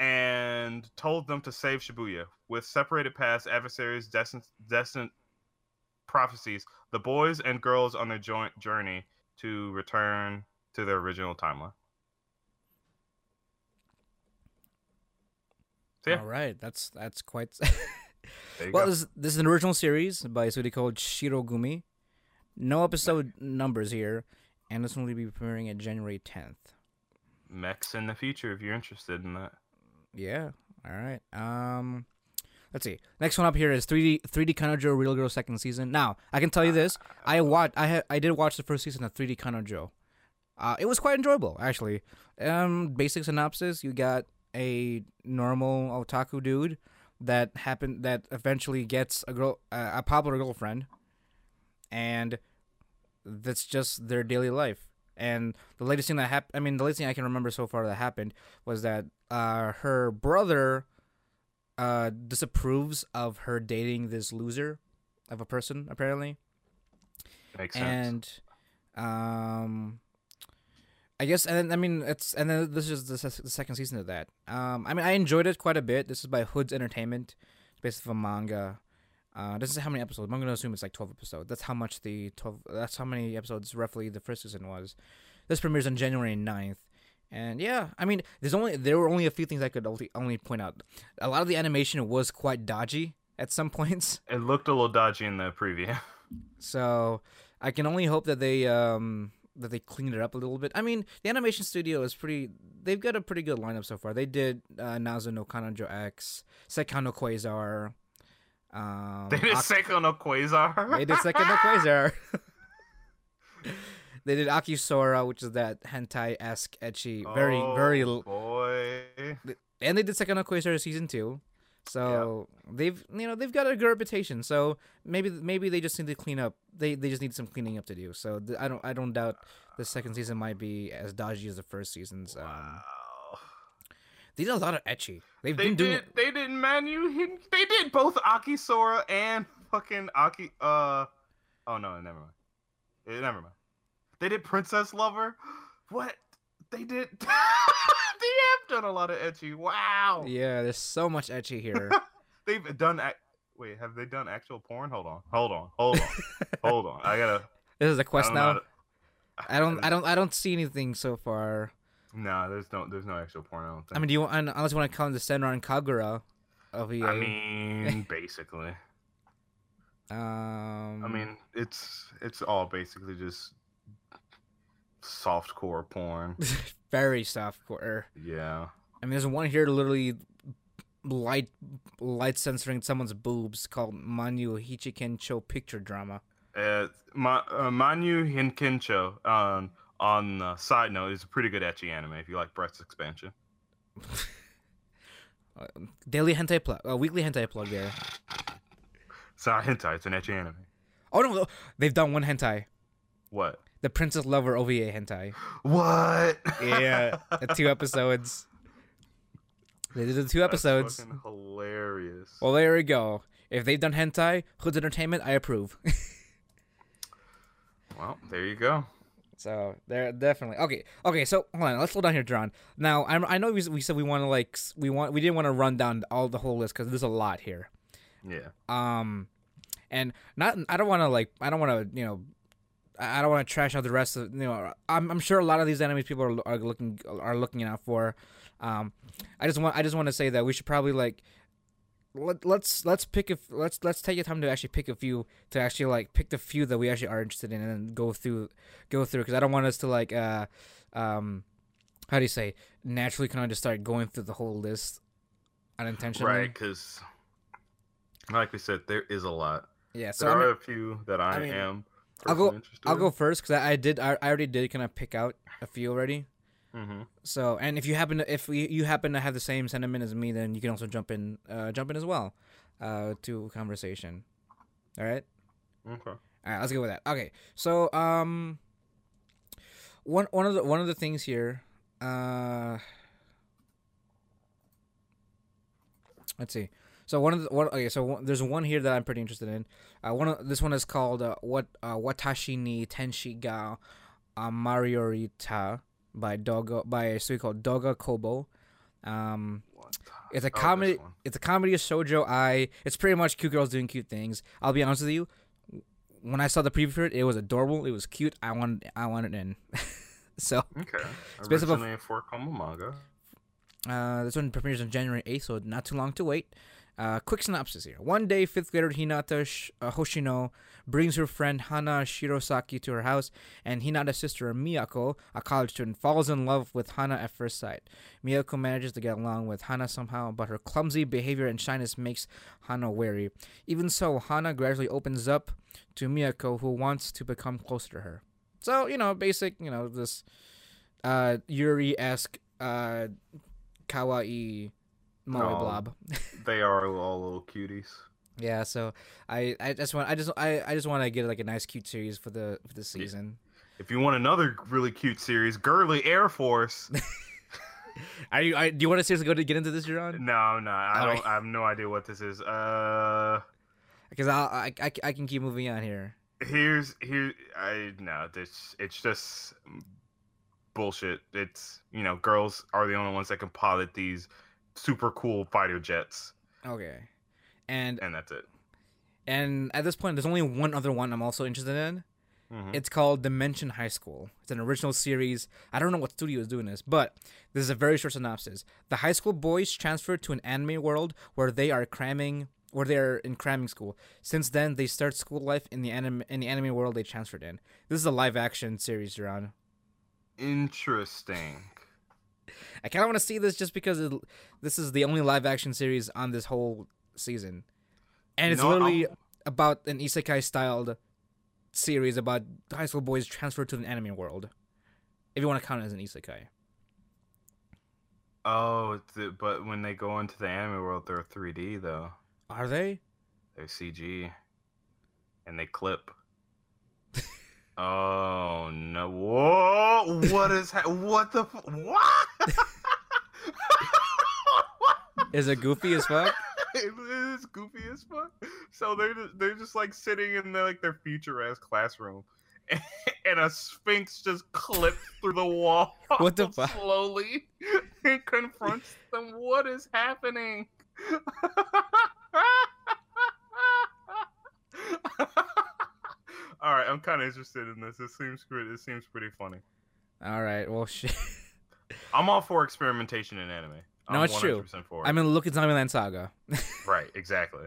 and told them to save Shibuya. With separated paths, adversaries, destined, destined prophecies, the boys and girls on their joint journey to return to their original timeline. So yeah, All right, that's that's quite. well, this, this is an original series by a studio called Shirogumi. No episode numbers here, and this will be premiering at January 10th. Mechs in the future, if you're interested in that. Yeah. All right. Um, let's see. Next one up here is 3D 3D Kanojo Real Girl second season. Now I can tell you this: I watched. I ha- I did watch the first season of 3D Kanojo. Uh, it was quite enjoyable actually. Um, basic synopsis: You got a normal otaku dude that happened that eventually gets a girl uh, a popular girlfriend, and that's just their daily life. And the latest thing that happened, I mean, the latest thing I can remember so far that happened was that uh, her brother uh, disapproves of her dating this loser of a person, apparently. Makes sense. And um, I guess, and then, I mean, it's and then this is the, se- the second season of that. Um, I mean, I enjoyed it quite a bit. This is by Hood's Entertainment, it's based off a manga. Uh, this is how many episodes. I'm gonna assume it's like 12 episodes. That's how much the 12. That's how many episodes roughly the first season was. This premieres on January 9th. And yeah, I mean, there's only there were only a few things I could only, only point out. A lot of the animation was quite dodgy at some points. it looked a little dodgy in the preview. So I can only hope that they um that they cleaned it up a little bit. I mean, the animation studio is pretty. They've got a pretty good lineup so far. They did uh, Nazo no Kanojo X, Sekano Quasar. Um, they did Ak- Seikon no Qwaser. they did Sekano Quasar. they did Akisora, which is that hentai esque etchy, very Oh, very, boy. and they did Sekano Quasar season two. So they've you know they've got a good reputation. So maybe maybe they just need to clean up. They they just need some cleaning up to do. So th- I don't I don't doubt the second season might be as dodgy as the first season's. Um, Wow. they did a lot of etchy. They've They been doing did. They did Manu. They did both Aki Sora and fucking Aki. Uh. Oh no, never mind. Eh, never mind. They did Princess Lover. What? They did. they have done a lot of etchy. Wow. yeah. There's so much etchy here. They've done. Ac- Wait, have they done actual porn? Hold on. Hold on. Hold on. hold on. I gotta. this is a quest how now. to- I don't I don't I don't see anything so far. No, there's no. There's no actual porn. I don't think. I mean, do you want unless you want to count the Senran Kagura of EA? I mean, basically. um, I mean, it's it's all basically just soft core porn. very soft core. Yeah. I mean, there's one here literally light light censoring someone's boobs called Manu Hichiken Cho picture drama. Uh, Ma- uh, Manu Hinkincho, um, on the side note, is a pretty good etchy anime if you like breast expansion. Uh, daily hentai plug, uh, weekly hentai plug there. It's not hentai, it's an etchy anime. Oh no, they've done one hentai, What? The Princess Lover OVA hentai. What? Yeah, the two episodes. They did the two episodes. That's fucking hilarious. Well, there we go. If they've done hentai, Hood's Entertainment, I approve. Well, there you go. So they're definitely okay. Okay, so hold on, let's slow down here, John. Now I'm, I know we, we said we want to like we want we didn't want to run down all the whole list because there's a lot here. Yeah. Um, and not I don't want to like I don't want to you know I I don't want to trash out the rest of you know I'm, I'm sure a lot of these enemies people are, are looking are looking out for. Um, I just want I just want to say that we should probably like let, let's let's pick a let's let's take the time to actually pick a few to actually like pick the few that we actually are interested in and then go through go through because I don't want us to like uh um how do you say naturally kind of just start going through the whole list unintentionally. Right, because like we said, there is a lot. Yeah. So there I'm, are a few that I, I mean, am. I'll go- I'll go first because I, I did I, I already did kind of pick out a few already. Mm-hmm. So and if you happen to if we, you happen to have the same sentiment as me, then you can also jump in uh, jump in as well uh, to conversation. All right. Okay. All right, let's go with that. Okay, so um, one one of the one of the things here, uh, let's see. So one of the one, okay, so one, there's one here that I'm pretty interested in. Uh, one of this one is called uh, what uh, Watashi ni Tenshi ga uh, Maiorita by Doga by a studio called Doga Kobo. Um, What? it's a Oh, comedy. It's a comedy of shoujo ai. It's pretty much cute girls doing cute things. I'll be honest with you. When I saw the preview for it, it was adorable. It was cute. I wanted. I wanted in. so Okay. based off of- Originally a four combo manga. uh, this one premieres on January eighth, so not too long to wait. Uh, quick synopsis here. One day, fifth grader Hinata Sh- uh, Hoshino brings her friend Hana Shirosaki to her house, and Hinata's sister Miyako, a college student, falls in love with Hana at first sight. Miyako manages to get along with Hana somehow, but her clumsy behavior and shyness makes Hana wary. Even so, Hana gradually opens up to Miyako, who wants to become closer to her. So, you know, basic, you know, this uh, Yuri esque uh, kawaii moe Oh. blob. They are all little cuties. Yeah, so I, I just want I just I, I just want to get like a nice cute series for the for the season. If you want another really cute series, Girly Air Force. Are you? I, do you want to seriously go to get into this, Jerron? no, no, I Alright. don't. I have no idea what this is. Uh, Because I, I, I can keep moving on here. here's here. I no, this it's just bullshit. It's you know, girls are the only ones that can pilot these super cool fighter jets, Okay, and and that's it. and at this point, there's only one other one I'm also interested in. Mhm. It's called Dimension High School. It's an original series. I don't know what studio is doing this, but this is a very short synopsis. The high school boys transfer to an anime world where they are cramming, where they are in cramming school. Since then, they start school life in the anime in the anime world they transferred in. This is a live action series, John. Interesting. I kind of want to see this just because it, this is the only live action series on this whole season, and it's what, literally I'm- about an isekai styled series about high school boys transferred to an anime world. If you want to count it as an isekai. Oh, but when they go into the anime world, they're 3D though. Are they? They're CG, and they clip. oh no! Whoa! What is ha- what the f- what? Is it goofy as fuck? it is goofy as fuck. So they're just, they're just like sitting in their, like their future ass classroom, and a sphinx just clips through the wall. What the fuck? Slowly, and confronts them. What is happening? All right, I'm kind of interested in this. It seems pretty. It seems pretty funny. All right. Well, shit. I'm all for experimentation in anime. No, I'm it's true. 100% For it. I mean, look at Zombieland Saga. right, exactly.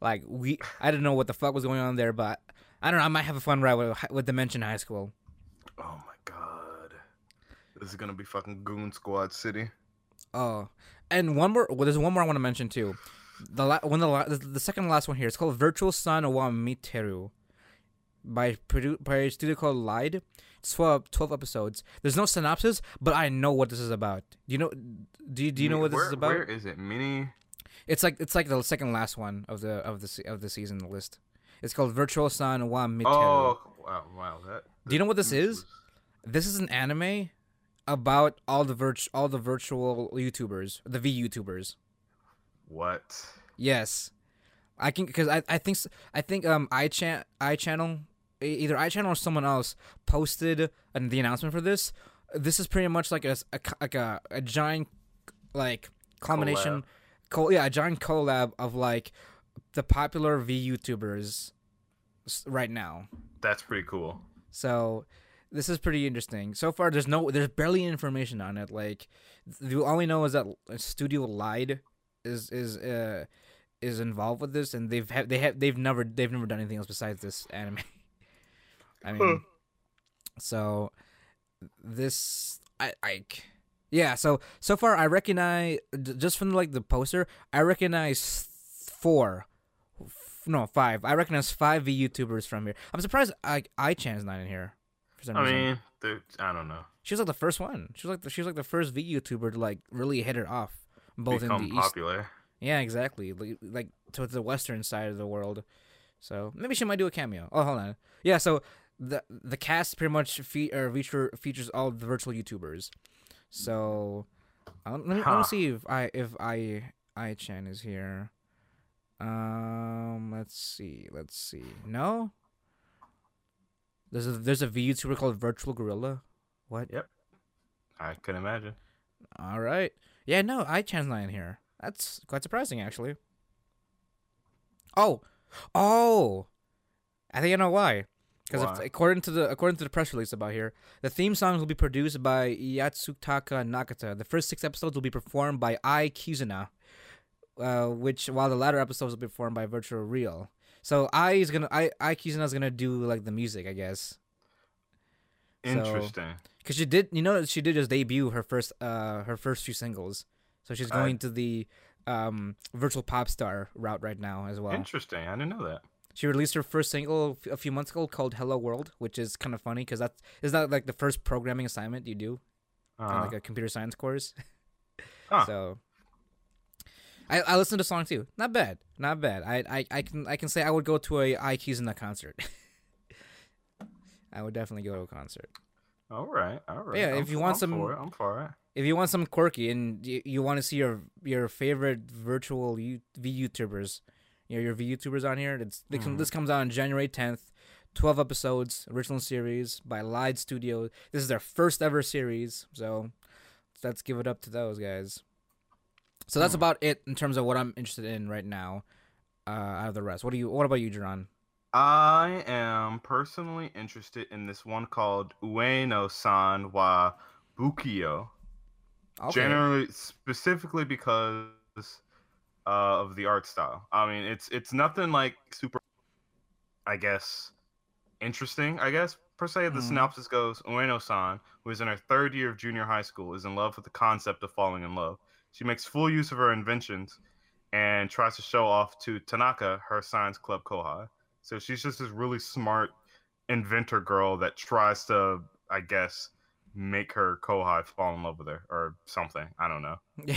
like we, I didn't know what the fuck was going on there, but I don't know. I might have a fun ride with, with Dimension High School. Oh my god. This is gonna be fucking Goon Squad City. Oh, and one more. Well, there's one more I want to mention too. The la- one the, la- the the second last one here. It's called Virtual-san wa Miteru by produ- by a studio called Lied. It's 12, 12 episodes. There's no synopsis, but I know what this is about. Do you know? Do you, do you know what this Where- is about? Where is it? Mini. It's like it's like the second last one of the of the of the season list. It's called Virtual-san wa Miteru. Oh wow! Wow. That. Do you know what this that is? This is an anime about all the virt- all the virtual YouTubers, the V YouTubers. What? Yes. I can because I, I think I think um i chan i channel either i channel or someone else posted an, the announcement for this. This is pretty much like a, a like a, a giant like combination, co- yeah, a giant collab of like the popular V YouTubers right now. That's pretty cool. So this is pretty interesting. So far, there's no, there's barely information on it. Like, the all we know is that Studio Lied is is uh is involved with this, and they've ha- they have they've never they've never done anything else besides this anime. I mean, so this I I yeah. So so far, I recognize just from like the poster, I recognize four. f- No, five. I recognize five V YouTubers from here. I'm surprised I iChan's not in here. For some I reason. mean, dude, I don't know. She was like the first one. She was like the, she was like the first V YouTuber to like really hit it off, both Become in the east. popular. Yeah, exactly. Like, like towards the western side of the world. So maybe she might do a cameo. Oh, hold on. Yeah. So the the cast pretty much fe- or feature features all the virtual YouTubers. So I let me let me see if I if I I Chan is here. Um, let's see. Let's see. No. There's a there's a V YouTuber called Virtual Gorilla. What? Yep. I can imagine. All right. Yeah, no, iChan's not in here. That's quite surprising, actually. Oh, oh, I think I know why. Because according to the according to the press release about here, the theme songs will be produced by Yasutaka Nakata. The first six episodes will be performed by Ai Kizuna, uh, which while the latter episodes will be performed by Virtual Real. So I is gonna I Ai Kizuna is gonna do like the music, I guess. Interesting. Cause she did, you know, she did just debut her first, uh, her first few singles. So she's I- going to the um virtual pop star route right now as well. Interesting. I didn't know that. She released her first single a few months ago called "Hello World," which is kind of funny because that's is that like the first programming assignment you do on Uh, like a computer science course. Huh. So. I, I listened to the song too. Not bad. Not bad. I, I, I can I can say I would go to a IQ's in that concert. I would definitely go to a concert. all right. All right. Yeah, I'm if you want I'm some- for it, I'm for it. if you want some quirky and you, you want to see your your favorite virtual U, V YouTubers, you know your V YouTubers on here, it's, they come- Mhm. this comes out on January 10th. 12 episodes, original series by Lied Studio. This is their first ever series, so let's give it up to those guys. So that's Hmm. about it in terms of what I'm interested in right now. Uh, out of the rest, what do you? What about you, Jerron? I am personally interested in this one called Ueno San wa Bukio. Okay. Generally, specifically because uh, of the art style. I mean, it's it's nothing like super. I guess interesting. I guess per se. The Mhm. synopsis goes: Ueno-san, who is in her third year of junior high school, is in love with the concept of falling in love. She makes full use of her inventions and tries to show off to Tanaka, her science club kohai. So she's just this really smart inventor girl that tries to, I guess, make her kohai fall in love with her or something. I don't know.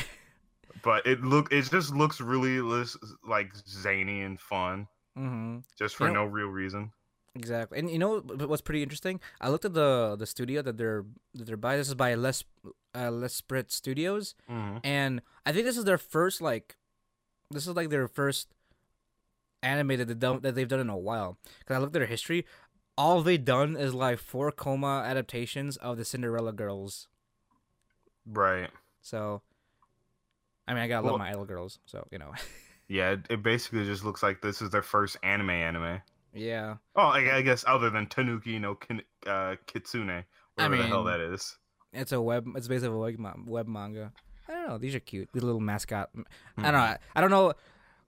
But it look it just looks really like zany and fun, mm-hmm. just for You know- no real reason. Exactly, and you know what's pretty interesting? I looked at the the studio that they're that they're by. This is by Les uh, L'Esprit Studios, hmm and I think this is their first like, this is like their first anime that they done that they've done in a while. Because I looked at their history, all they've done is like four koma adaptations of the Cinderella Girls. Right. So, I mean, I gotta love my idol girls. So you know, Yeah, it, it basically just looks like this is their first anime anime. yeah. Oh, I, I guess other than Tanuki no kin, uh, Kitsune, whatever the hell that is. It's a web. It's basically a web, web manga. I don't know. These are cute. These little mascot. I Hmm. don't know. I, I don't know.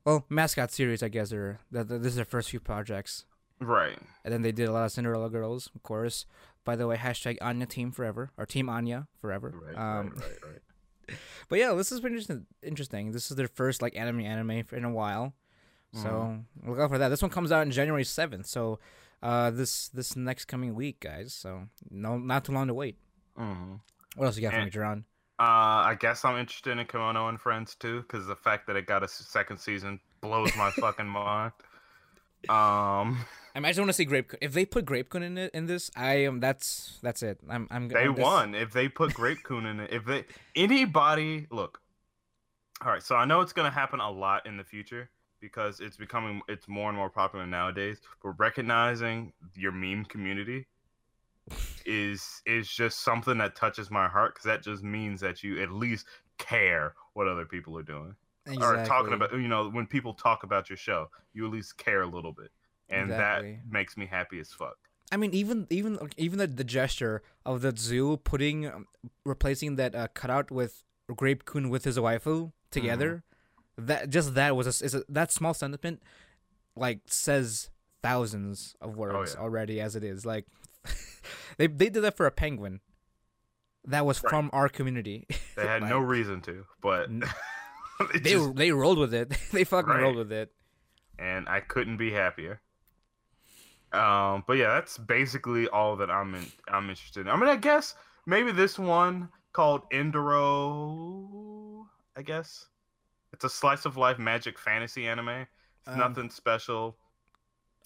Well, mascot series. I guess are that that- this is their first few projects, Right. and then they did a lot of Cinderella girls, of course. By the way, hashtag Anya Team Forever or Team Anya Forever. Right. um, right. Right. Right. But yeah, this is pretty interesting. Interesting. This is their first like anime anime in a while, so look out for that. This one comes out in January seventh. So, uh, this this next coming week, guys. So no, not too long to wait. hmm What else you got for me, And- Jerron? Uh, I guess I'm interested in Kemono and Friends too, because the fact that it got a second season blows my fucking mind. Um, I, mean, I just want to see Grape. If they put Grape Kun in it in this, I am. That's that's it. I'm. I'm. they I'm just- won. If they put Grape Kun in it, if they anybody look, all right. So I know it's gonna happen a lot in the future, because it's becoming it's more and more popular nowadays. But recognizing your meme community is is just something that touches my heart because that just means that you at least care what other people are doing or talking about you know when people talk about your show you at least care a little bit and Exactly. that makes me happy as fuck I mean, even even even the, the gesture of the zoo putting um, replacing that uh, cutout with Grape Kun with his waifu together, that just that was a, is a that small sentiment like says thousands of words yeah. already as it is. Like they they did that for a penguin. That was Right. from our community. they had no reason to but N- They just- they rolled with it. they fucking Right. rolled with it. and i couldn't be happier um but yeah that's basically all that i'm in i'm interested in i mean i guess maybe this one called Endro i guess it's a slice of life magic fantasy anime it's Um, nothing special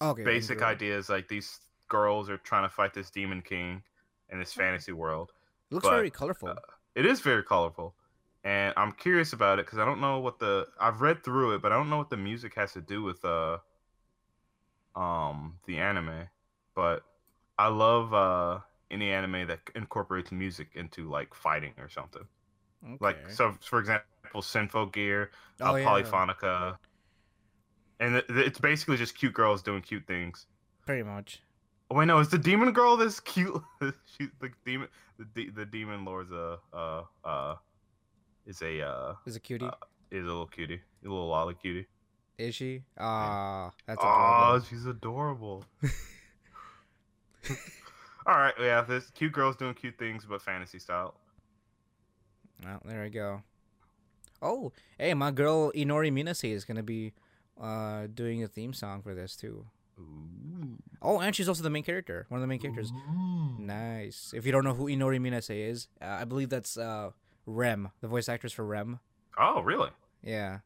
Okay. basic Andrew. ideas like these girls are trying to fight this demon king in this fantasy world It Looks but, very colorful. uh, it is very colorful and i'm curious about it because i don't know what the i've read through it but i don't know what the music has to do with uh um the anime but i love uh any anime that incorporates music into like fighting or something like so for example Symphogear, Oh, uh, yeah. Polyphonica, and it, it's basically just cute girls doing cute things. Pretty much. Oh wait, no, is the demon girl this cute? She's the demon. The de- the demon lord's a uh uh is a uh Is a cutie? Uh, is a little cutie, a little lolly cutie. Is she? Ah, that's Oh, adorable. she's adorable. All right, yeah, this cute girls doing cute things, but fantasy style. Well, there we go. Oh, hey, my girl Inori Minase is gonna be uh doing a theme song for this too. Ooh. Oh, and she's also the main character, one of the main characters. Ooh. Nice. If you don't know who Inori Minase is, uh, I believe that's uh Rem, the voice actress for Rem. Oh, really? Yeah.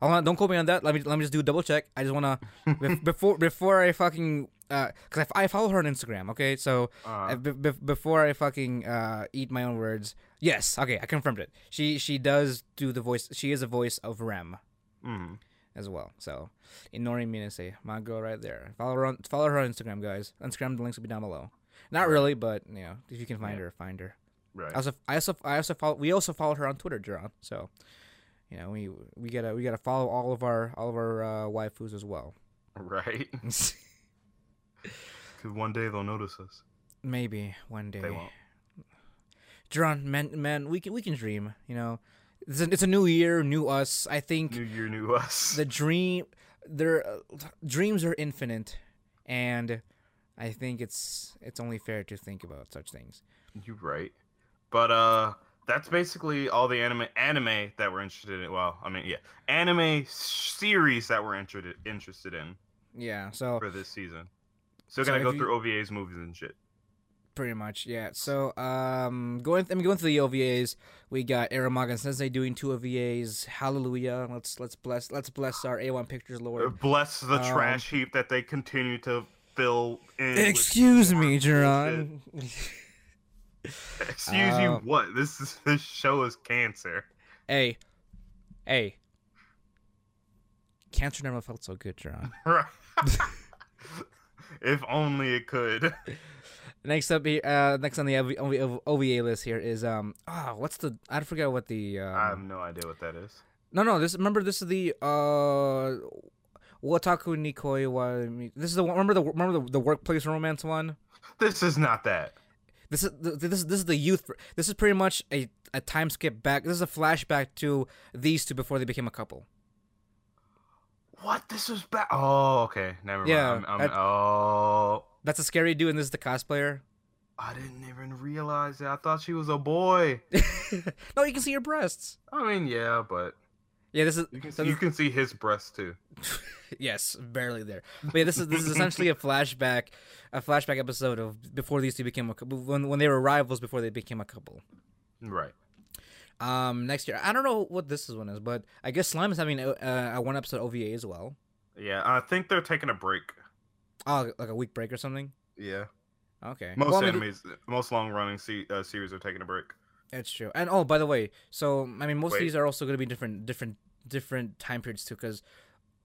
Hold on, don't quote me on that. Let me let me just do a double check. I just wanna bef- before before I fucking uh, cause I, I follow her on Instagram. Okay, so Uh, uh, be- be- before I fucking uh, eat my own words, yes, okay, I confirmed it. She she does do the voice. She is a voice of Rem mm. as well. So Inori say my girl right there. Follow her on follow her on Instagram, guys. Instagram the links will be down below. Not really, but you know, if you can find Yeah. her, find her. Right. I also I also I also follow we also follow her on Twitter, John. So you know we we gotta we gotta follow all of our all of our uh, waifus as well. Right. Because one day they'll notice us. Maybe one day. They won't. John, man, man, we can we can dream. You know, it's a, it's a new year, new us. I think New year, new us. the dream, their uh, dreams are infinite, and I think it's it's only fair to think about such things. You're right. But uh that's basically all the anime anime that we're interested in. Well, I mean, yeah, anime series that we're interested interested in Yeah, so for this season. Still So gotta go you- through OVAs, movies, and shit. pretty much, yeah. So um, going I mean going through the OVAs, we got Eromanga Sensei doing two OVAs. Hallelujah! Let's let's bless let's bless our A1 Pictures Uh, Lord. Bless the Um, trash heap that they continue to fill in. Excuse me, bullshit. Excuse you, Uh, what? This is this show is cancer. Hey, hey. Cancer never felt so good. Right. if only it could. Next up, here, uh, next on the OV- OV- OVA list here is um, ah, what's the? I forgot what the. Um, I have no idea what that is. no, no, this remember this is the uh, Wotaku ni Koi wa. This is the one- remember the remember the, the workplace romance one. This is not that. This is the, this is this is the youth. This is pretty much a a time skip back. This is a flashback to these two before they became a couple. What? This was bad. Oh, okay. Never Yeah, mind. I'm, I'm, that- oh, That's a scary dude, and this is the cosplayer. I didn't even realize that. I thought she was a boy. no, you can see your breasts. I mean, yeah, but Yeah, this is you can see, you can see his breast too. yes, barely there. But yeah, this is this is essentially a flashback, a flashback episode of before these two became a couple when when they were rivals before they became a couple. Right. Um, next year I don't know what this one is, but I guess Slime is having a, a one episode OVA as well. Yeah, I think they're taking a break. Oh, like a week break or something. Yeah. Okay, Most Well, I mean, most long running se- uh, series are taking a break. That's true. And oh, by the way, so I mean, most Wait. of these are also going to be different, different, different time periods too. Because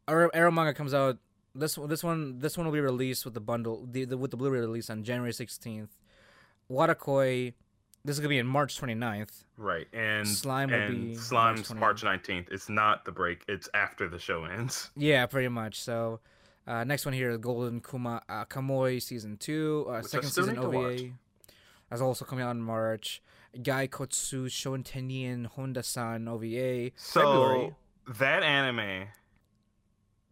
Arrow, Eromanga comes out. This one, this one, this one will be released with the bundle, the, the with the Blu-ray release on January sixteenth. Watakoi, this is gonna be in March 29th. Right, and Slime will and be Slime's March March nineteenth. It's not the break; it's after the show ends. Yeah, pretty much. So, uh, next one here is Golden Kuma uh, Kamuy season two, uh, second season need to watch. OVA. That's also coming out in March. Gai Kotsu Shontenien Honda San OVA. So February. That anime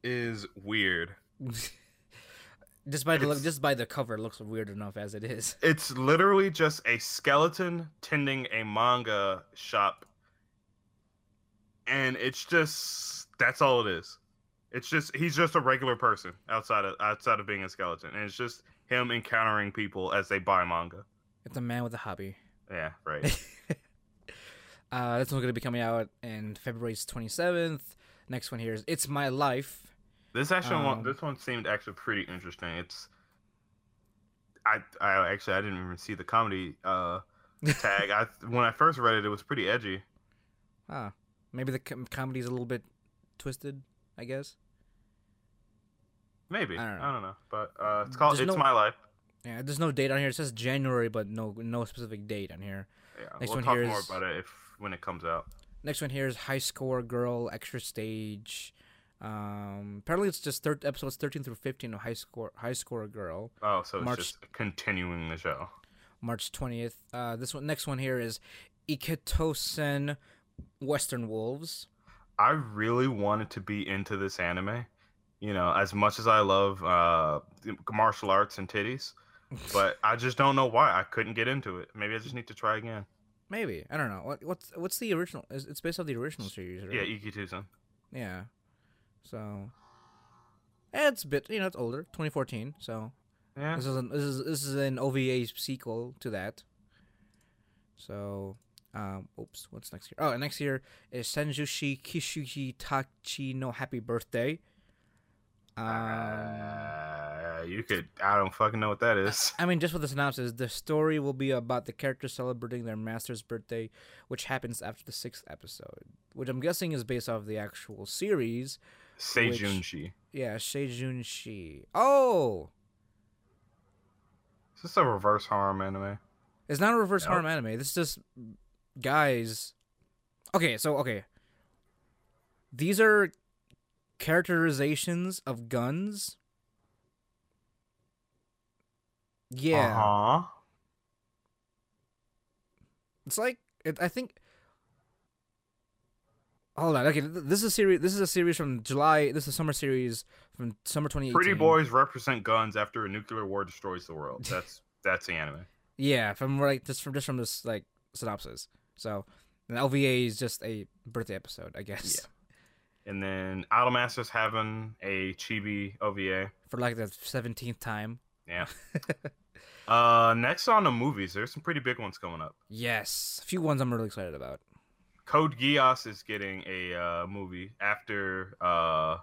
is weird. just by the look, just by the cover, it looks weird enough as it is. It's literally just a skeleton tending a manga shop, and it's just that's all it is. It's just he's just a regular person outside of outside of being a skeleton, and it's just him encountering people as they buy manga. It's a man with a hobby. Yeah, right. Uh, this one's gonna be coming out in February twenty seventh. Next one here is It's My Life. This actually one Um, this one seemed actually pretty interesting. It's I I actually I didn't even see the comedy uh tag. I when I first read it, it was pretty edgy. Ah, maybe the com- comedy's a little bit twisted. I guess. Maybe I I don't don't know. know, but uh, it's called There's "It's no- My Life." Yeah, there's no date on here. It says January, but no no specific date on here. Yeah, Next we'll one talk here more is- about it if when it comes out. Next one here is High Score Girl Extra Stage. Um, apparently it's just third episodes thirteen through fifteen of High Score High Score Girl. Oh, so it's just continuing the show. March twentieth. Uh, this one next one here is Ikkitousen Western Wolves. I really wanted to be into this anime, you know, as much as I love uh, martial arts and titties, but I just don't know why I couldn't get into it. Maybe I just need to try again. Maybe I don't know what what's what's the original? It's based off the original series, right? Yeah, Ikkitousen. Yeah. So. It's a bit, you know, it's older, 2014. So Yeah, this is an, this is this is an OVA sequel to that. So, um, oops, what's next here? Oh, next year is Senjushi Kishuji Tachi no Happy Birthday. Um, uh, you could. I don't fucking know what that is. I mean, just for the synopsis, the story will be about the characters celebrating their master's birthday, which happens after the sixth episode, which I'm guessing is based off the actual series. Seijunshi. Yeah, Seijun Shi. Oh, Is this a reverse harem anime? it's not a reverse Nope. harem anime. This is just guys. Okay, so okay, these are characterizations of guns. Yeah, Uh huh. it's like it, I think. Hold on. Okay, this is a series. This is a series from July. This is a summer series from summer 2018. Pretty boys represent guns after a nuclear war destroys the world. That's that's the anime. Yeah, from like just from just from this like synopsis. So, an OVA is just a birthday episode, I guess, And then Idolmaster's having a chibi OVA. for like the seventeenth time. Yeah. uh, next on the movies, there's some pretty big ones coming up. Yes, a few ones I'm really excited about. Code Geass is getting a uh, movie after. Uh,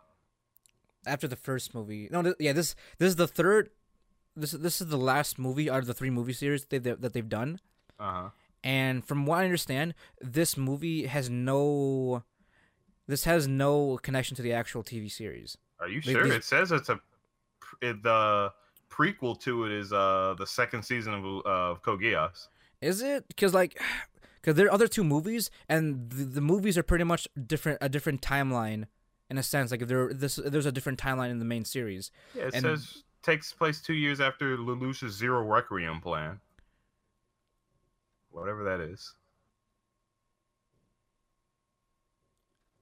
After the first movie, no, th- yeah, this this is the third. This this is the last movie out of the three movie series they, that they've done. uh huh. And from what I understand, this movie has no. This has no connection to the actual TV series. Are you They- sure? these- It says it's a. It, the prequel to it is uh the second season of of Code Geass. Is it? Because like, because there are other two movies, and the, the movies are pretty much different, a different timeline, in a sense. Like if there, this, there's a different timeline in the main series. Yeah, it And- says takes place two years after Lelouch's Zero Requiem plan. Whatever that is.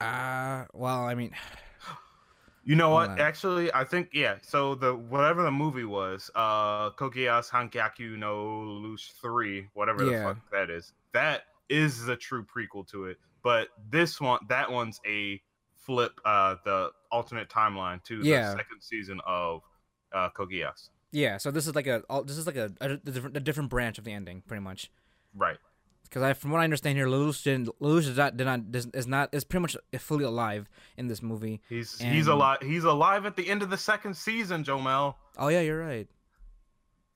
Uh well, I mean, You know what? Actually, I think yeah. So the whatever the movie was, uh, Kogeas Hangyaku no Lelouch three, whatever Yeah. the fuck that is, that is the true prequel to it. But this one, that one's a flip, uh, the alternate timeline to Yeah. the second season of uh, Code Geass. yeah. So this is like a, all- this is like a, a, different, a different branch of the ending, pretty much. Right. Because I, from what I understand here, Lelouch didn't, Lelouch is not, did not, is is not, is pretty much fully alive in this movie. He's And- he's alive. He's alive at the end of the second season, Jomel. Oh yeah, you're right.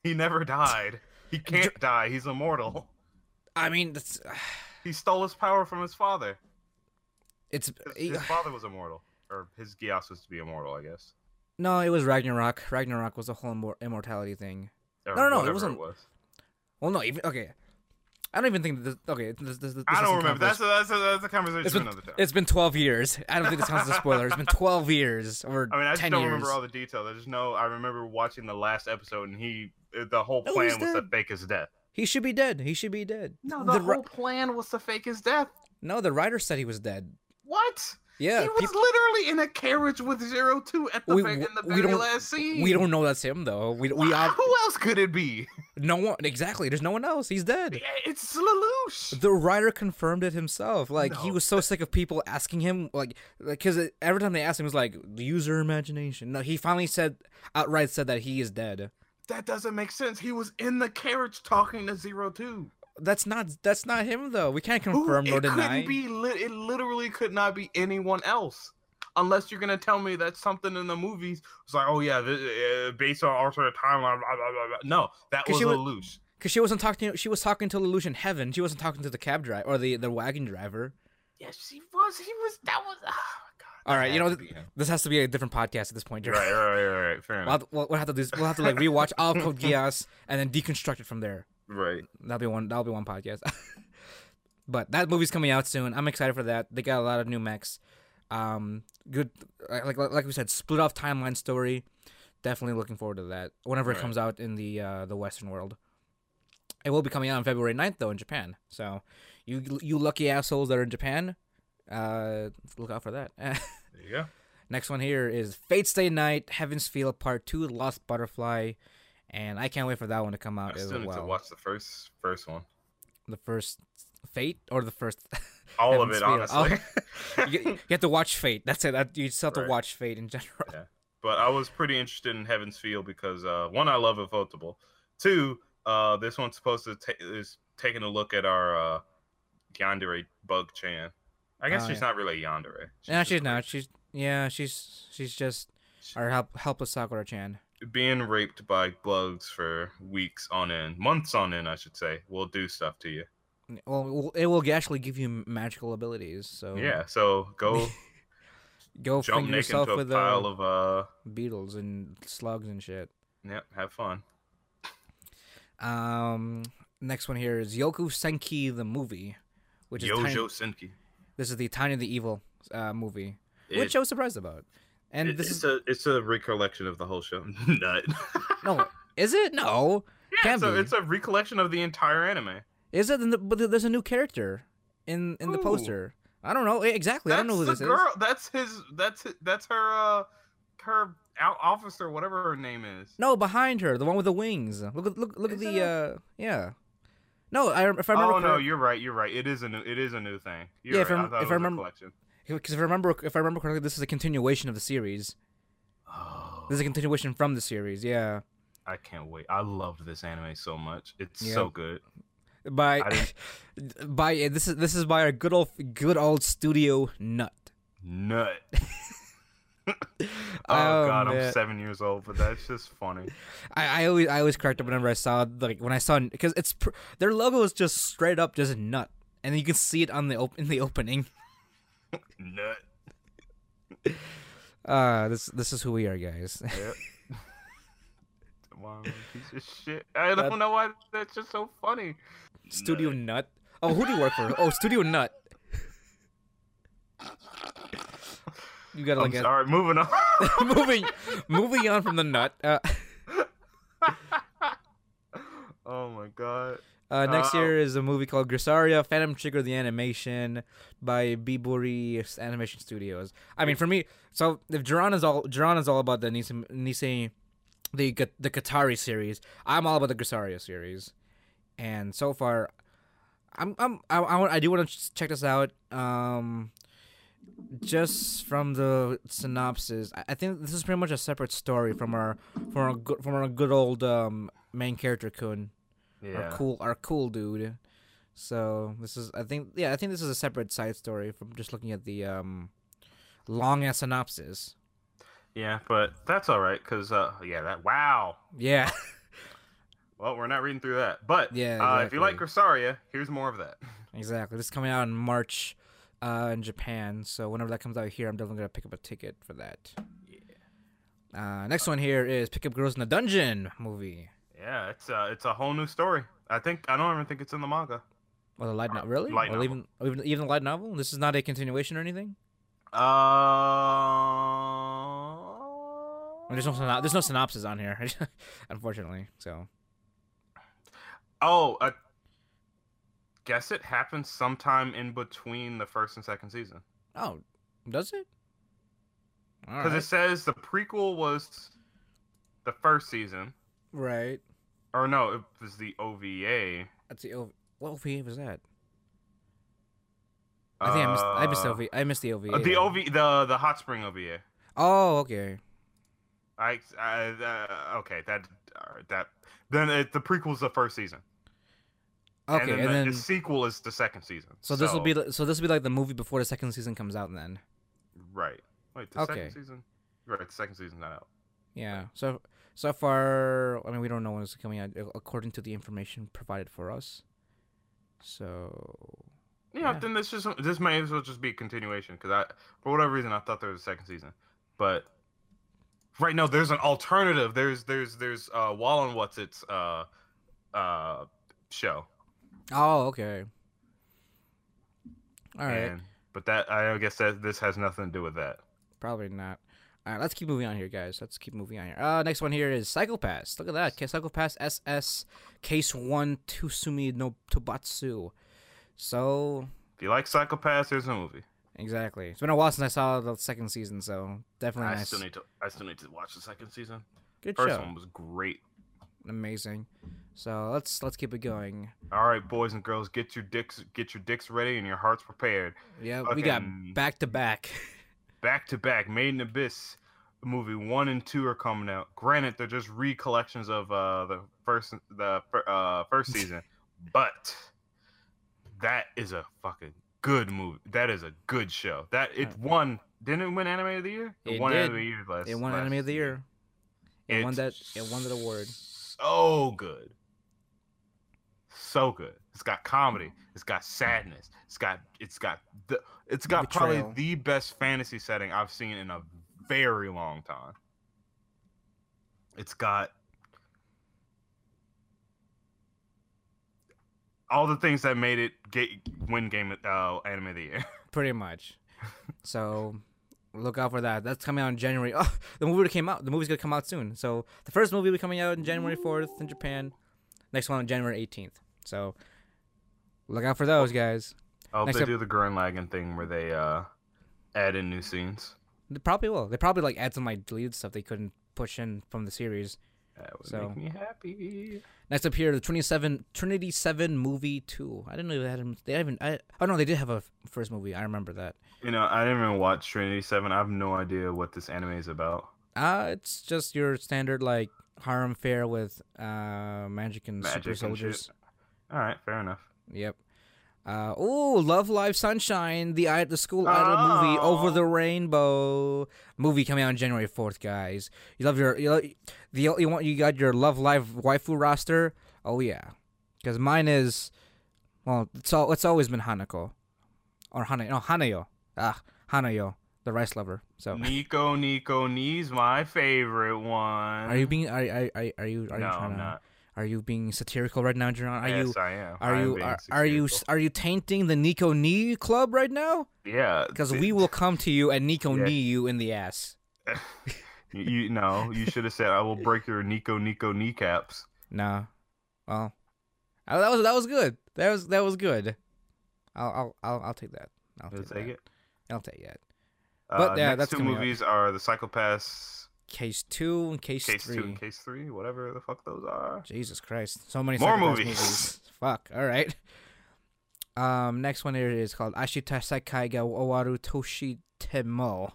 He never died. He can't die. He's immortal. I mean, that's, He stole his power from his father. it's 'cause His father was immortal. or his Geass was to be immortal, I guess. No, it was Ragnarok. Ragnarok was the whole immortality thing. Or No, no, no, it wasn't- was. Well, no, even okay. I don't even think this. Okay, this, this, this I don't remember. count That's a, that's a, that's a conversation It's for been, another time. it's been 12 years. I don't think this counts as a spoiler. It's been 12 years or I mean, I just 10 don't years. remember all the details. I just know I remember watching the last episode, and he the whole plan he's was to fake his death. He should be dead. He should be dead. No, the the, ri- whole plan was to fake his death. no, the writer said he was dead. What? Yeah, he was peop- literally in a carriage with Zero Two at the, We- in the we very last scene. we don't know that's him though. We we Why- ob- Who else could it be? no one exactly. There's no one else. He's dead. It's Lelouch. The writer confirmed it himself. Like he was so sick of people asking him, like, because every time they asked him, it was like, use your imagination. No, he finally said outright said that he is dead. That doesn't make sense. He was in the carriage talking to Zero Two. That's not that's not him though. We can't Who- confirm nor it deny. couldn't be. Li- it literally could not be anyone else, unless you're gonna tell me that something in the movies was like, oh yeah, this, uh, based on alternate timeline. Blah, blah, blah, blah. No, that was she was- Lelouch. Because she wasn't talking. She was talking to Lelouch in heaven. She wasn't talking to the cab driver or the the wagon driver. Yes, he was. He was. That was. Oh, God, All right, you know this has to be a different podcast at this point. Right, right, right, right. Fair We'll have, to, we'll, we'll have to do. We'll have to like rewatch all of Code Geass and then deconstruct it from there. Right. That'll be one. That'll be one podcast. but that movie's coming out soon. I'm excited for that. They got a lot of new mechs. Um, good. Like like, like we said, split off timeline story. Definitely looking forward to that. Whenever it comes out in the uh, the Western world. It will be coming out on February 9th though in Japan. So you you lucky assholes that are in Japan, uh, look out for that. There you go. Next one here is Fate Stay Night, Heaven's Feel Part Two, Lost Butterfly, and I can't wait for that one to come I out as still need well. to watch the first first one. The first Fate or the first All of it, honestly. Oh. you, you have to watch Fate. That's it. That, you just have to watch Fate in general. Yeah. but I was pretty interested in Heaven's Feel because uh, one, I love Ufotable. Two, uh, this one's supposed to ta- is taking a look at our uh, Yandere Bug Chan. I guess Oh, she's yeah. not really Yandere. Yeah, just she's not. She's yeah, she's she's just our help, helpless Sakura Chan. Being raped by bugs for weeks on end, months on end, I should say, will do stuff to you. Well, it will actually give you magical abilities. So Yeah, so go go jump naked yourself into a with pile uh, of uh, beetles and slugs and shit. yep, have fun. Um, next one here is Youjo Senki the movie, which is Tanya, Senki. this is the Tanya the Evil uh, movie, It- which I was surprised about. And it- this it's is a it's a recollection of the whole show. Nut. no, is it? No, yeah, Can so be. it's a recollection of the entire anime. is it? The, but there's a new character in in the Who? poster. I don't know exactly. I don't know who That's this the is. girl. That's his. That's hi- that's her. Uh, her officer, whatever her name is. No, behind her, the one with the wings. Look at look look at the it uh yeah. No, I if I remember oh no, you're right. You're right. It is a new. It is a new thing. You're Yeah, right. if I if I remember-. Because if I remember if I remember correctly, this is a continuation of the series. Oh, This is a oh. continuation from the series. Yeah, I can't wait. I loved this anime so much. It's Yeah. so good. by by this is this is by our good old good old studio nut. Nut. oh, Oh, god, man. I'm seven years old, but that's just funny. I, I always I always cracked up whenever I saw like when I saw because it's pr- their logo is just straight up just nut, and you can see it on the op- in the opening. Nut. Uh this this is who we are, guys. Yep. Piece of shit. I don't That- know why that's just so funny. Studio Nut. Oh, who do you work for? Oh, Studio Nut. You gotta like sorry. Moving on. moving moving on from the nut. Uh, oh my god. Uh, next Uh, year is a movie called Grisaia Phantom Trigger the animation by Bibury Animation Studios. I mean, for me, so if Jerron is all Jerron is all about the Nisei, Nisei the the Katari series, I'm all about the Grisaia series, and so far, I'm I'm I, I, I do want to check this out. Um, just from the synopsis, I, I think this is pretty much a separate story from our from our good from our good old um main character Kun, our cool our cool dude. So this is I think yeah I think this is a separate side story from just looking at the um long ass synopsis. Yeah, but that's all right because uh, yeah, that wow. Yeah. Well, we're not reading through that, but Yeah, uh, if you like exactly. Grisaia, here's more of that. Exactly. This is coming out in March uh, in Japan. So whenever that comes out here, I'm definitely gonna pick up a ticket for that. Yeah. Uh, next one here is Pick Up Girls in the Dungeon movie. Yeah, it's a it's a whole new story. I think I don't even think it's in the manga. Well, the light novel, really? Light Or novel. even even even the light novel. This is not a continuation or anything. Uh, There's no syno- there's no synopsis on here, unfortunately. So Oh, I guess it happens sometime in between the first and second season. oh, does it? Because right. it says the prequel was the first season, right. Or no, it was the OVA. That's the O- what OVA was that? I think I missed I missed the Uh, OVA. I missed the OVA. uh, the. OV, the the Hot Spring OVA. Oh, okay. I, I uh, okay, that uh, that then it, the prequel's the first season. Okay, and then, and the, then the sequel is the second season. so this will be so this will be like the movie before the second season comes out. Then right. Wait, the Okay. second season. Right, the second season's not out. yeah. So so far, I mean, we don't know when it's coming out according to the information provided for us. So Yeah, Yeah. then this just this may as well just be a continuation because I for whatever reason I thought there was a second season, but right now there's an alternative. There's there's there's uh Wall and What's Its uh uh show. oh, okay. All right. And, but that I guess that this has nothing to do with that. Probably not. All right, let's keep moving on here, guys. Let's keep moving on here. Uh, next one here is Psychopass. Look at that. Psychopass SS Case 1 Tsumi to Batsu. So, If you like Psychopaths, there's a movie. exactly. It's been a while since I saw the second season, so definitely I nice. still need to I still need to watch the second season. Good First show. one was great. Amazing. So, let's let's keep it going. All right, boys and girls, get your dicks get your dicks ready and your hearts prepared. Yeah, we got back to back. back to back made in abyss movie one and two are coming out. Granted they're just recollections of uh the first the uh first season but that is a fucking good movie. That is a good show. That it won didn't it win anime of the year? It won did. anime of the year last It won last Anime of the Year. It won that. It won that award. so good. So good. It's got comedy. It's got sadness. It's got it's got the it's got Betrayal. probably the best fantasy setting i've seen in a very long time it's got all the things that made it get win game uh anime of the year Pretty much. so look out for that. That's coming out in January. Oh, the movie that came out. The movie's gonna come out soon. So the first movie will be coming out on January fourth in Japan. Next one on January eighteenth. So look out for those guys. I hope Next they up- do the Gurren Lagann thing where they uh add in new scenes They probably will. They probably like add some like deleted stuff they couldn't push in from the series. that would So- make me happy Next up here, the twenty seven Trinity Seven movie two. I didn't know they had. They haven't. I, oh no, they did have a first movie. I remember that. You know, I didn't even watch Trinity Seven. I have no idea what this anime is about. Uh it's just your standard like harem fair with uh magic and super Magic and soldiers. shit. All right, fair enough. Yep. Uh, oh, Love Live Sunshine, the i- the school idol movie Over the Oh. Rainbow movie coming out on January fourth, guys. You love your you, lo- the you want you got your Love Live waifu roster. Oh yeah, because mine is well, it's all it's always been Hanako or Hana no Hanayo ah Hanayo the rice lover. So Nico Nico Knee's my favorite one. are you being are are are, are you are no, you trying I'm to not. Are you being satirical right now, Jerron? Are yes, you I am. are I am you being are, are you are you tainting the Nico Knee Club right now? Yeah, Because we will come to you and Nico Yeah. knee you in the ass. you, you no, you should have said I will break your Nico Nico kneecaps. Nah. Well, uh, that was that was good. That was that was good. I'll I'll I'll, I'll take that. I'll take, take that. it. I'll take that. Uh, But, yeah, next that's two movies are the Psychopaths Case two and case, Case three. Two and Case Three, whatever the fuck those are. Jesus Christ! So many More Psychopaths movies. Fuck. All right. Um, next one here is called Ashita Sekai ga Owaru Toshi Temo.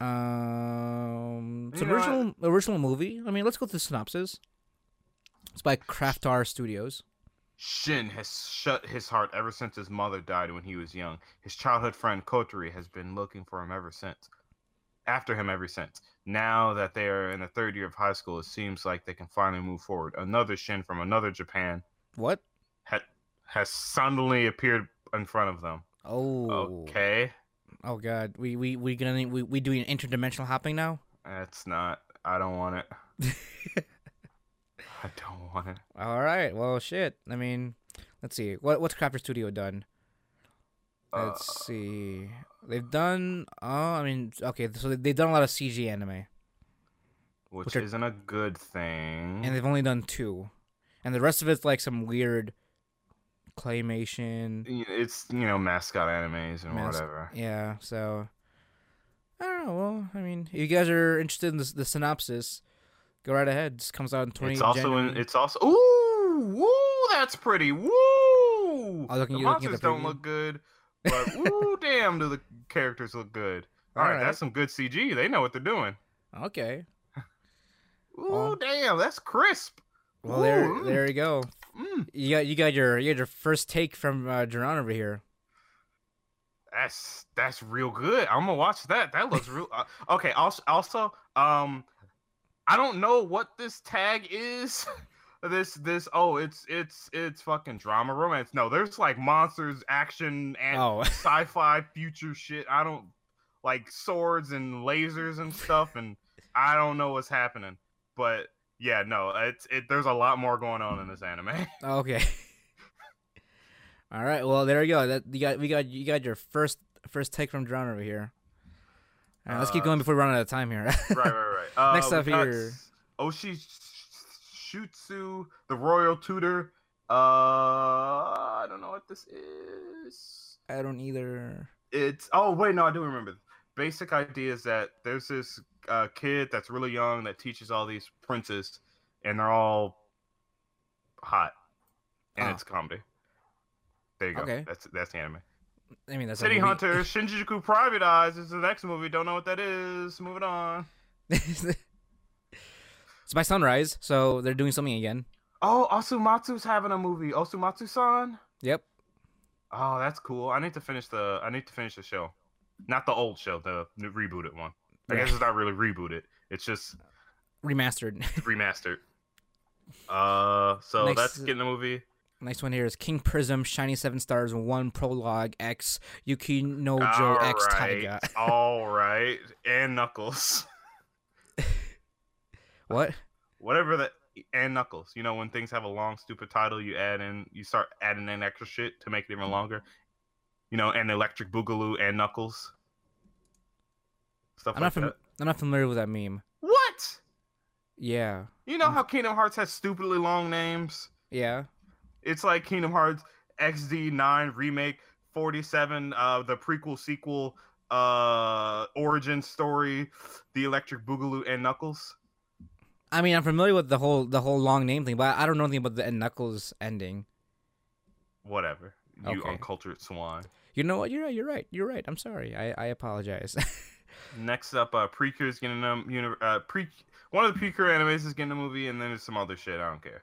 Um, it's You an know, I- original original movie. I mean, let's go through the synopsis. It's by Craftar Studios. Shin has shut his heart ever since his mother died when he was young. His childhood friend Kotori has been looking for him ever since. After him ever since. Now that they are in the third year of high school, it seems like they can finally move forward. Another Shin from another Japan What? ha- has suddenly appeared in front of them. Oh. Okay, Oh God. We we we gonna we we doing interdimensional hopping now? that's not. I don't want it. I don't want it. All right. Well, shit. I mean, let's see. What what's Craftar Studio done? Let's Uh, see. They've done. Oh, I mean, okay. So they- they've done a lot of CG anime, which, which are- isn't a good thing. and they've only done two, and the rest of it's like some weird claymation. It's you know mascot animes and Mas- whatever. Yeah. So I don't know. Well, I mean, if you guys are interested in the, the synopsis, go right ahead. This comes out in twenty. It's also January. in. It's also. Ooh, woo! That's pretty. Woo! Oh, looking- the you're looking monsters the don't look good, but woo! damn, do the characters look good? All right, Alright. that's some good CG. They know what they're doing. okay. Ooh, Well- damn, that's crisp. Well, there, Ooh, mm. there you go. Mm, You got, you got your, you got your first take from uh, Jerron over here. that's that's real good. I'm gonna watch that. That looks real. Uh, okay. Also, also, um, I don't know what this tag is. this this oh, it's it's it's fucking drama romance. No, there's like monsters, action, and Oh, sci-fi future shit. I don't like swords and lasers and stuff, and I don't know what's happening. But yeah, no, it's it. There's a lot more going on in this anime. okay. All right. Well, there you go. That you got, we got, you got your first, first take from Jerron over here. All right, let's keep Uh, going before we run out of time here. right, right, right. Uh, Next up here. Oshi Shutsu, the royal tutor. Uh, I don't know what this is. I don't either. It's oh wait, no, I do remember. Basic idea is that there's this uh, kid that's really young that teaches all these princes, and they're all hot, and Oh. it's comedy. There you go. Okay. That's that's the anime. I mean, that's City. Hunter, Shinjuku Private Eyes is the next movie. Don't know what that is. Moving on. it's by Sunrise, so they're doing something again. Oh, Osomatsu's having a movie. Osomatsu-san. Yep. Oh, that's cool. I need to finish the. I need to finish the show, not the old show, the new rebooted one. I guess it's not really rebooted. It's just Remastered. remastered. Uh, so Next- that's getting a movie. Next one here is King Prism, Shiny Seven Stars, One Prologue X, Yuki no Joe All X right, Taiga. all right, and Knuckles, What? whatever the and Knuckles. You know when things have a long, stupid title, you add in, you start adding in extra shit to make it even longer. You know, and Electric Boogaloo and Knuckles. Stuff I'm like not fam- that. I'm not familiar with that meme. What? Yeah. You know how Kingdom Hearts has stupidly long names? Yeah. It's like Kingdom Hearts XD9 remake 47 uh the prequel sequel uh origin story the electric boogaloo and knuckles I mean, I'm familiar with the whole the whole long name thing, but I don't know anything about the Knuckles ending. whatever you Okay. uncultured swan You know what? You're right. You're right. You're right. I'm sorry. I, I apologize. next up uh precure's getting a uni- uh pre one of the precure animes is getting a movie and then there's some other shit i don't care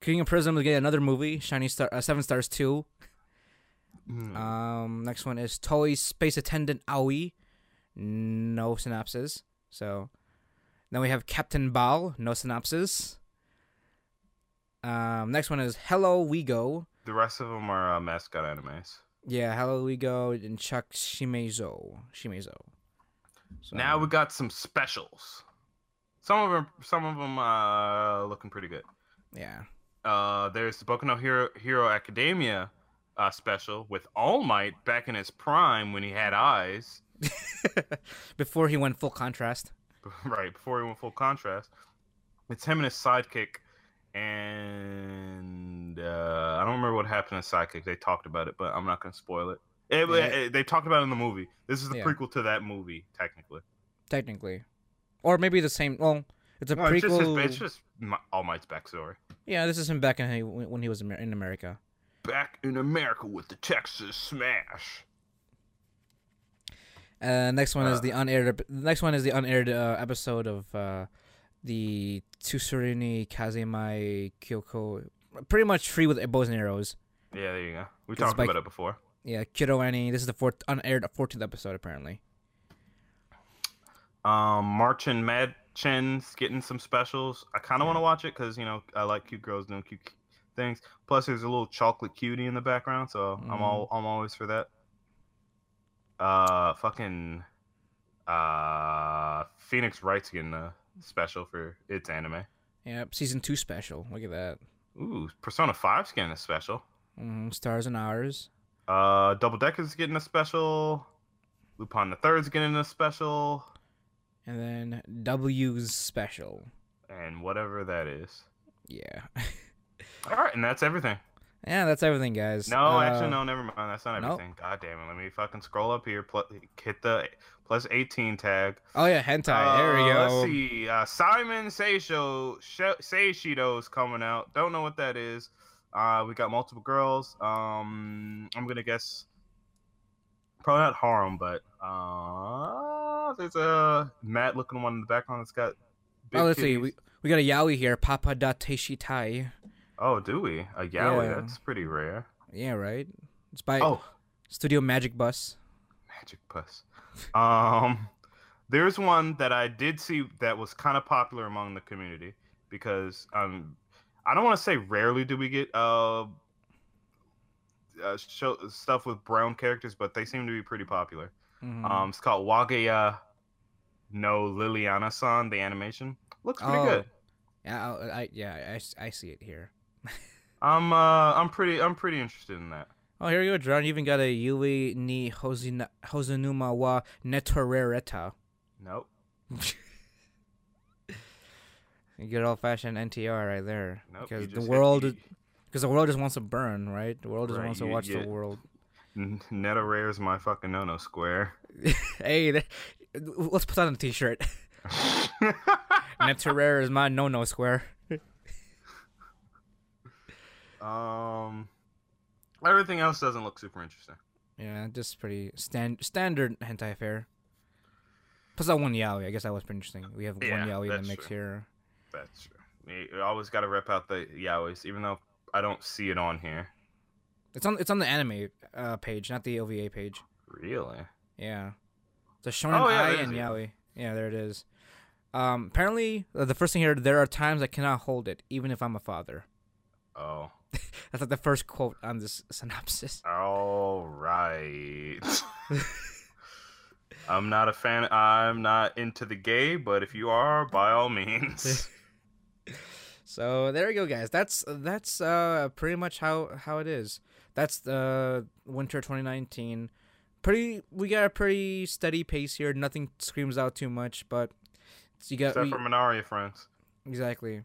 King of Prism is getting another movie, Shiny Star, uh, Seven Stars Two. Hmm. Um, next one is Toy Space Attendant Aoi. No synopsis. So then we have Captain Ball. No synopsis. Um, next one is Hello We Go. the rest of them are uh, mascot animes Yeah, Hello We Go and Chuck Shimezo. Shimezo. So, now we got some specials some of them some of them uh looking pretty good yeah. uh, there's the Boku no Hero, Hero Academia uh, special with All Might back in his prime when he had eyes, Before he went full contrast. right before he went full contrast. It's him and his sidekick, and uh, I don't remember what happened to sidekick. They talked about it, but I'm not gonna spoil it. It- Yeah. it- they talked about it in the movie. This is the Yeah. prequel to that movie, technically. Technically, or maybe the same. Well, it's a No, it's just, his, prequel. it's just Mi- All Might's backstory. Yeah, this is him back in when he was in America. Back in America with the Texas Smash. Uh, next one is Uh. the unaired. The next one is the unaired uh, episode of uh, the Tsurune Kazemai Kyoko. Pretty much free with bows and arrows. Yeah, there you go. We talked about it before. Yeah, Kiddo Annie. This is the fourth unaired fourteenth episode apparently. Um, March and Mad Chen's getting some specials. I kind of want to watch it because you know I like cute girls doing cute things. Plus, there's a little chocolate cutie in the background, so I'm Mhm. all I'm always for that. Uh, fucking, uh, Phoenix Wright's getting a special for its anime. Yep, season two special. Look at that. Ooh, Persona 5's getting a special. Mm, stars and hours. Uh, Double Decker's getting a special. Lupin the Third's getting a special, And then W's special. and whatever that is. Yeah. All right, and that's everything. Yeah, that's everything, guys. No, Uh, actually, no, never mind. That's not nope. everything. God damn it. Let me fucking scroll up here. Pl- hit the plus 18 tag. Oh yeah, hentai. there we Uh, go. Let's see. Uh, Simon Seisho, Sh- Seishido's coming out. Don't know what that is. Uh, we got multiple girls. Um, I'm gonna guess probably not harem, but uh, there's a matte looking one in the background that's got. big Oh, let's see. We we got a yaoi here. Papa da Teishitai. Oh, do we? A yaoi? Yeah. That's pretty rare. Yeah, right. It's by Oh, Studio Magic Bus. Magic Bus. Um, there's one that I did see that was kind of popular among the community because um, I don't want to say rarely do we get uh, uh show stuff with brown characters, but they seem to be pretty popular. Mhm. Um, it's called Wagaya no Liliana-san. The animation looks pretty Oh. good. yeah, I, I yeah, I I, see it here. I'm uh, I'm pretty I'm pretty interested in that. Oh, here you go, John. You even got a Yui ni Hozina, Hozunuma wa Netorereta. Nope. You get old fashioned NTR right there. Nope. because the world, because the world just wants to burn, right? The world just Right, wants to watch you- the world. Neta is my fucking no no square. hey, let's put that on a T-shirt. Netorere is my no-no square. Um, everything else doesn't look super interesting. Yeah, just pretty stand standard hentai fare. Plus that one yaoi. I guess that was pretty interesting. We have Yeah, one yaoi in the mix true. here. That's true. You always got to rep out the yaois, even though I don't see it on here. It's on it's on the anime uh, page, not the OVA page. Really? Yeah, the shonen Oh, yeah, ai and yaoi. Yeah, there it is. Um, apparently, uh, the first thing here, there are times I cannot hold it, even if I'm a father. Oh. That's like the first quote on this synopsis. All right. I'm not a fan. I'm not into the gay, but if you are, by all means. So there you go, guys. That's that's uh pretty much how how it is. That's the winter 2019. Pretty, we got a pretty steady pace here. Nothing screams out too much, but you got Except we- for Manaria friends. exactly.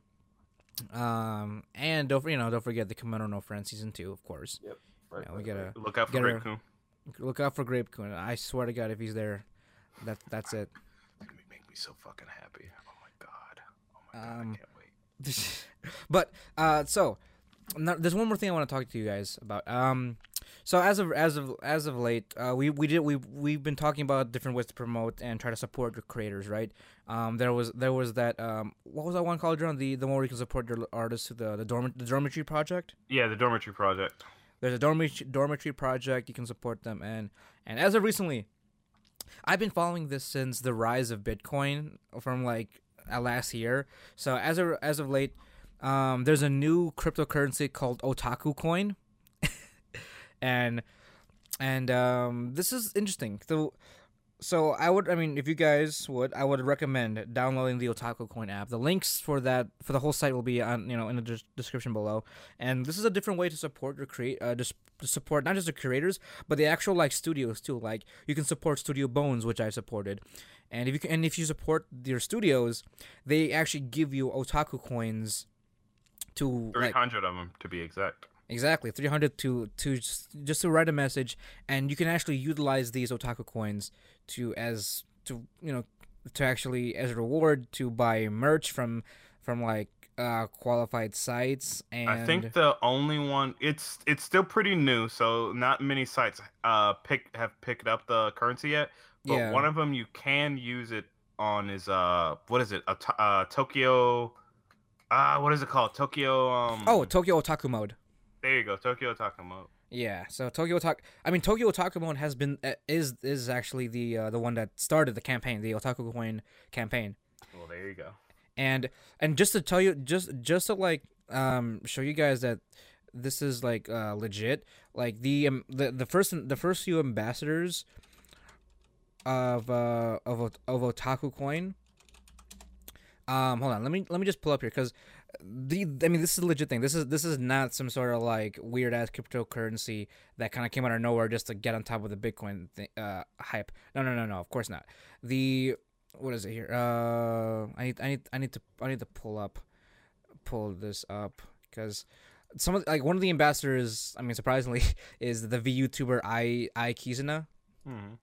Um, and don't you know don't forget the Kemono no Friend season two, of course. Yep. Right, Yeah, we gotta- look out for Grape Kun. Look out for Grape Kun. I swear to God, if he's there, that that's it. Make me, make me so fucking happy. Oh my god. Oh my god. Um, I can't wait. but uh, so there's one more thing I want to talk to you guys about. Um, so as of as of as of late, uh, we we did we we've been talking about different ways to promote and try to support your creators, right? Um, there was there was that um, what was that one called, John? The the more we can support your artists, the the dorm the dormitory project. Yeah, the dormitory project. There's a dormitory dormitory project. You can support them, and and as of recently, I've been following this since the rise of Bitcoin from like uh, last year. So as of as of late, um, there's a new cryptocurrency called Otaku Coin, and and um, this is interesting. So so I would, I mean, if you guys would, I would recommend downloading the Otaku Coin app. The links for that for the whole site will be on, you know, in the des- description below. And this is a different way to support your create, uh, just to support not just the creators, but the actual like studios too. Like you can support Studio Bones, which I supported, and if you can, and if you support your studios, they actually give you Otaku coins to Three like of them to be exact. Exactly, 300 to to just, just to write a message and you can actually utilize these otaku coins to as to you know to actually as a reward to buy merch from from like uh qualified sites and I think the only one it's it's still pretty new, so not many sites uh pick have picked up the currency yet. But Yeah. one of them you can use it on is uh what is it? A uh Tokyo uh what is it called? Tokyo um Oh, Tokyo Otaku mode. There you go, Tokyo Takamo. Yeah, so Tokyo Otaku I mean Tokyo Otaku mode has been uh, is is actually the uh, the one that started the campaign, the Otaku coin campaign. Well, there you go. and and just to tell you just just to like um show you guys that this is like uh legit like the um, the the first the first few ambassadors of uh of of otaku coin. Um, hold on. Let me let me just pull up here because the I mean this is a legit thing. This is this is not some sort of like weird ass cryptocurrency that kind of came out of nowhere just to get on top of the Bitcoin th- uh hype. No no no no. Of course not. The what is it here? Uh, I need I need I need to I need to pull up pull this up because some of like one of the ambassadors. I mean surprisingly is the VTuber I I Kizuna hmm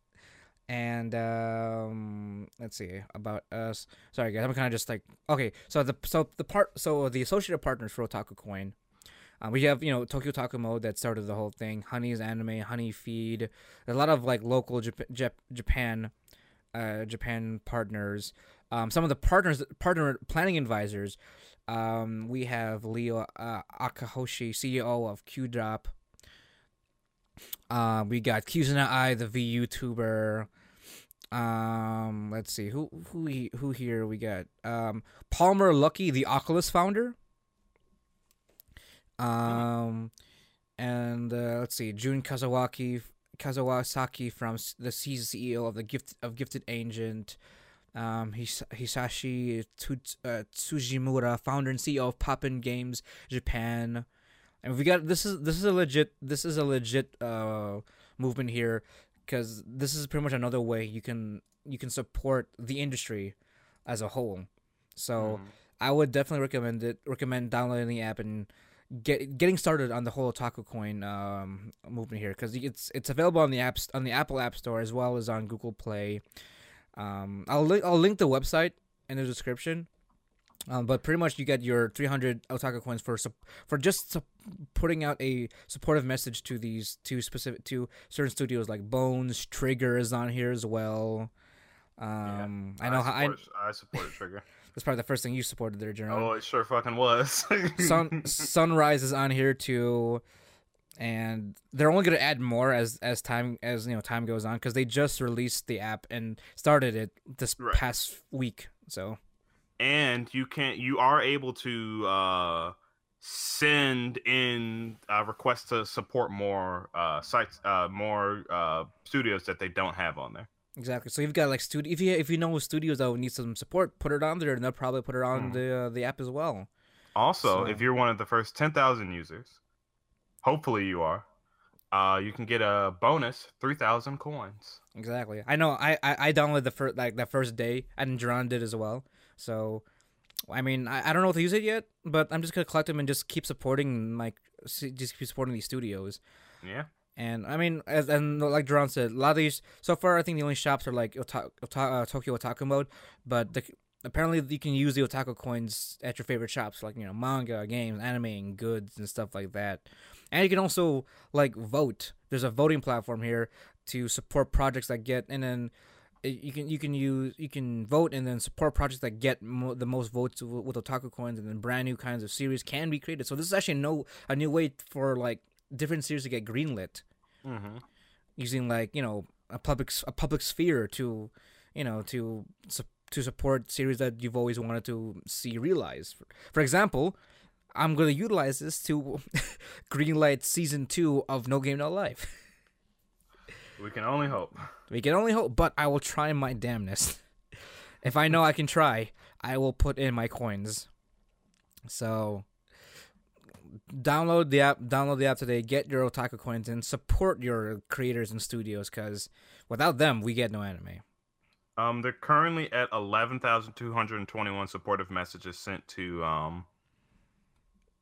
and um let's see about us sorry guys i'm kind of just like okay so the so the part so the associated partners for otaku coin um, we have you know tokyo otaku mode that started the whole thing honey's anime honey feed There's a lot of like local Jap- Jap- japan uh japan partners. Um some of the partners partner planning advisors um we have leo uh, akahoshi ceo of qdrop uh, we got Kizuna AI, the VTuber. Um, let's see who who who here we got. Um, Palmer Luckey, the Oculus founder. Um, and uh, let's see, Jun Kazawaki Kazawasaki from the CEO of the gift of Gifted Agent. Um, His- Hisashi uh, Tsujimura, founder and CEO of Poppin Games Japan. And we got this is this is a legit this is a legit uh movement here because this is pretty much another way you can you can support the industry as a whole. So Mhm. I would definitely recommend it. Recommend downloading the app and get getting started on the whole Otaku Coin um, movement here because it's it's available on the apps on the Apple App Store as well as on Google Play. Um, I'll link I'll link the website in the description. Um, but pretty much you get your 300 Otaku coins for sup- for just sup- putting out a supportive message to these two specific to certain studios like Bones, Trigger is on here as well. Um, I know how I, support, I supported Trigger. that's probably the first thing you supported there, Jerome. oh, it sure fucking was. Sun Sunrise is on here too, and they're only gonna add more as as time as you know time goes on because they just released the app and started it this Right. past week. So and you can you are able to uh send in uh, requests to support more uh sites uh more uh studios that they don't have on there exactly. So you've got like studio if you if you know studios that would need some support, put it on there, and they'll probably put it on Mhm. the uh, the app as well. also So- if you're one of the first 10,000 users hopefully you are uh you can get a bonus 3,000 coins Exactly. I know. I I, I downloaded the first like the first day, and Jerron did as well. So, I mean, I, I don't know if to use it yet, but I'm just gonna collect them and just keep supporting like just keep supporting these studios. yeah And I mean, as and like Jerron said, a lot of these so far, I think the only shops are like Ota- Ota- uh, Tokyo Otaku mode, but the, apparently you can use the Otaku coins at your favorite shops, like you know manga, games, anime, and goods and stuff like that. And you can also like vote. There's a voting platform here to support projects that get, in and then you can you can use you can vote and then support projects that get mo- the most votes with, with otaku coins, and then brand new kinds of series can be created. So this is actually no a new way for like different series to get greenlit mm-hmm. using like you know a public a public sphere to you know to to support series that you've always wanted to see realized. For, for example, I'm going to utilize this to greenlight season two of No Game No Life. we can only hope We can only hope, but I will try my damnness. if I know I can try, I will put in my coins. So download the app download the app today, get your otaku coins and support your creators and studios cuz without them we get no anime. um they're currently at 11,221 supportive messages sent to um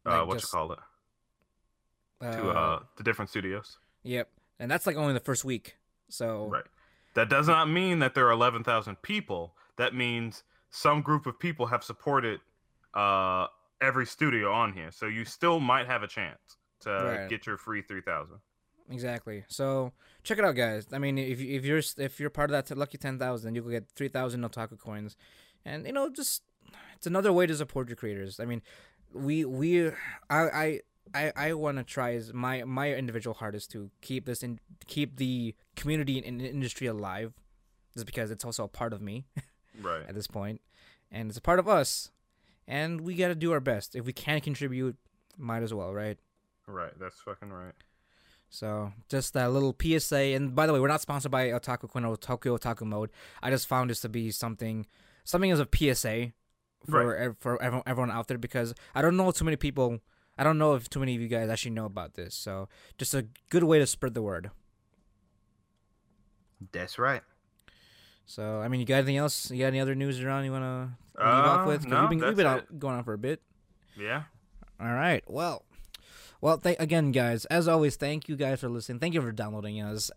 uh Like what just- you call it to uh the different studios Yep. And that's like only the first week. So Right. That does not mean that there are 11,000 people. That means some group of people have supported uh, every studio on here. So you still might have a chance to Right. get your free 3,000. Exactly. So check it out, guys. I mean, if you- if you're if you're part of that lucky ten thousand, you will get three thousand otaku coins, and you know, just it's another way to support your creators. I mean, we we I I. I, I want to try as my my individual heart is to keep this in keep the community and industry alive, just because it's also a part of me Right. at this point, and it's a part of us, and we got to do our best. If we can contribute, might as well, right? Right. That's fucking right. So just a little PSA. And by the way, we're not sponsored by Otaku Coin or Tokyo Otaku Mode. I just found this to be something, something as a PSA for Right. ev- for everyone, everyone out there because I don't know too many people. I don't know if too many of you guys actually know about this. So just a good way to spread the word. That's right. So I mean, you got anything else? You got any other news around you want to leave Uh, off with? no, we've been, we've been out, going on for a bit. Yeah. All right. Well, well, th- again, guys, as always, thank you guys for listening. Thank you for downloading us.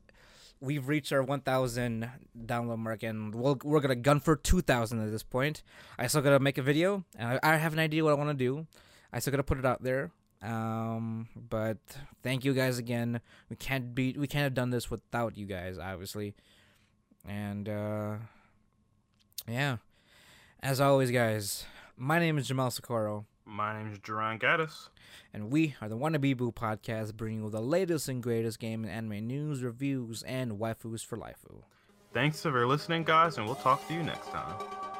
We've reached our 1,000 download mark, and we'll, we're gonna gun for 2,000 at this point. I still gotta make a video. and I, I have an idea what I want to do. I still gotta put it out there. Um, but thank you guys again. We can't be, we can't have done this without you guys, obviously. And uh, yeah, as always, guys. My name is Jamal Socorro. My name is Jerron Gaddis. and we are the Wannabe Boo podcast, bringing you the latest and greatest game and anime news, reviews, and waifus for life. Thanks for listening, guys, and we'll talk to you next time.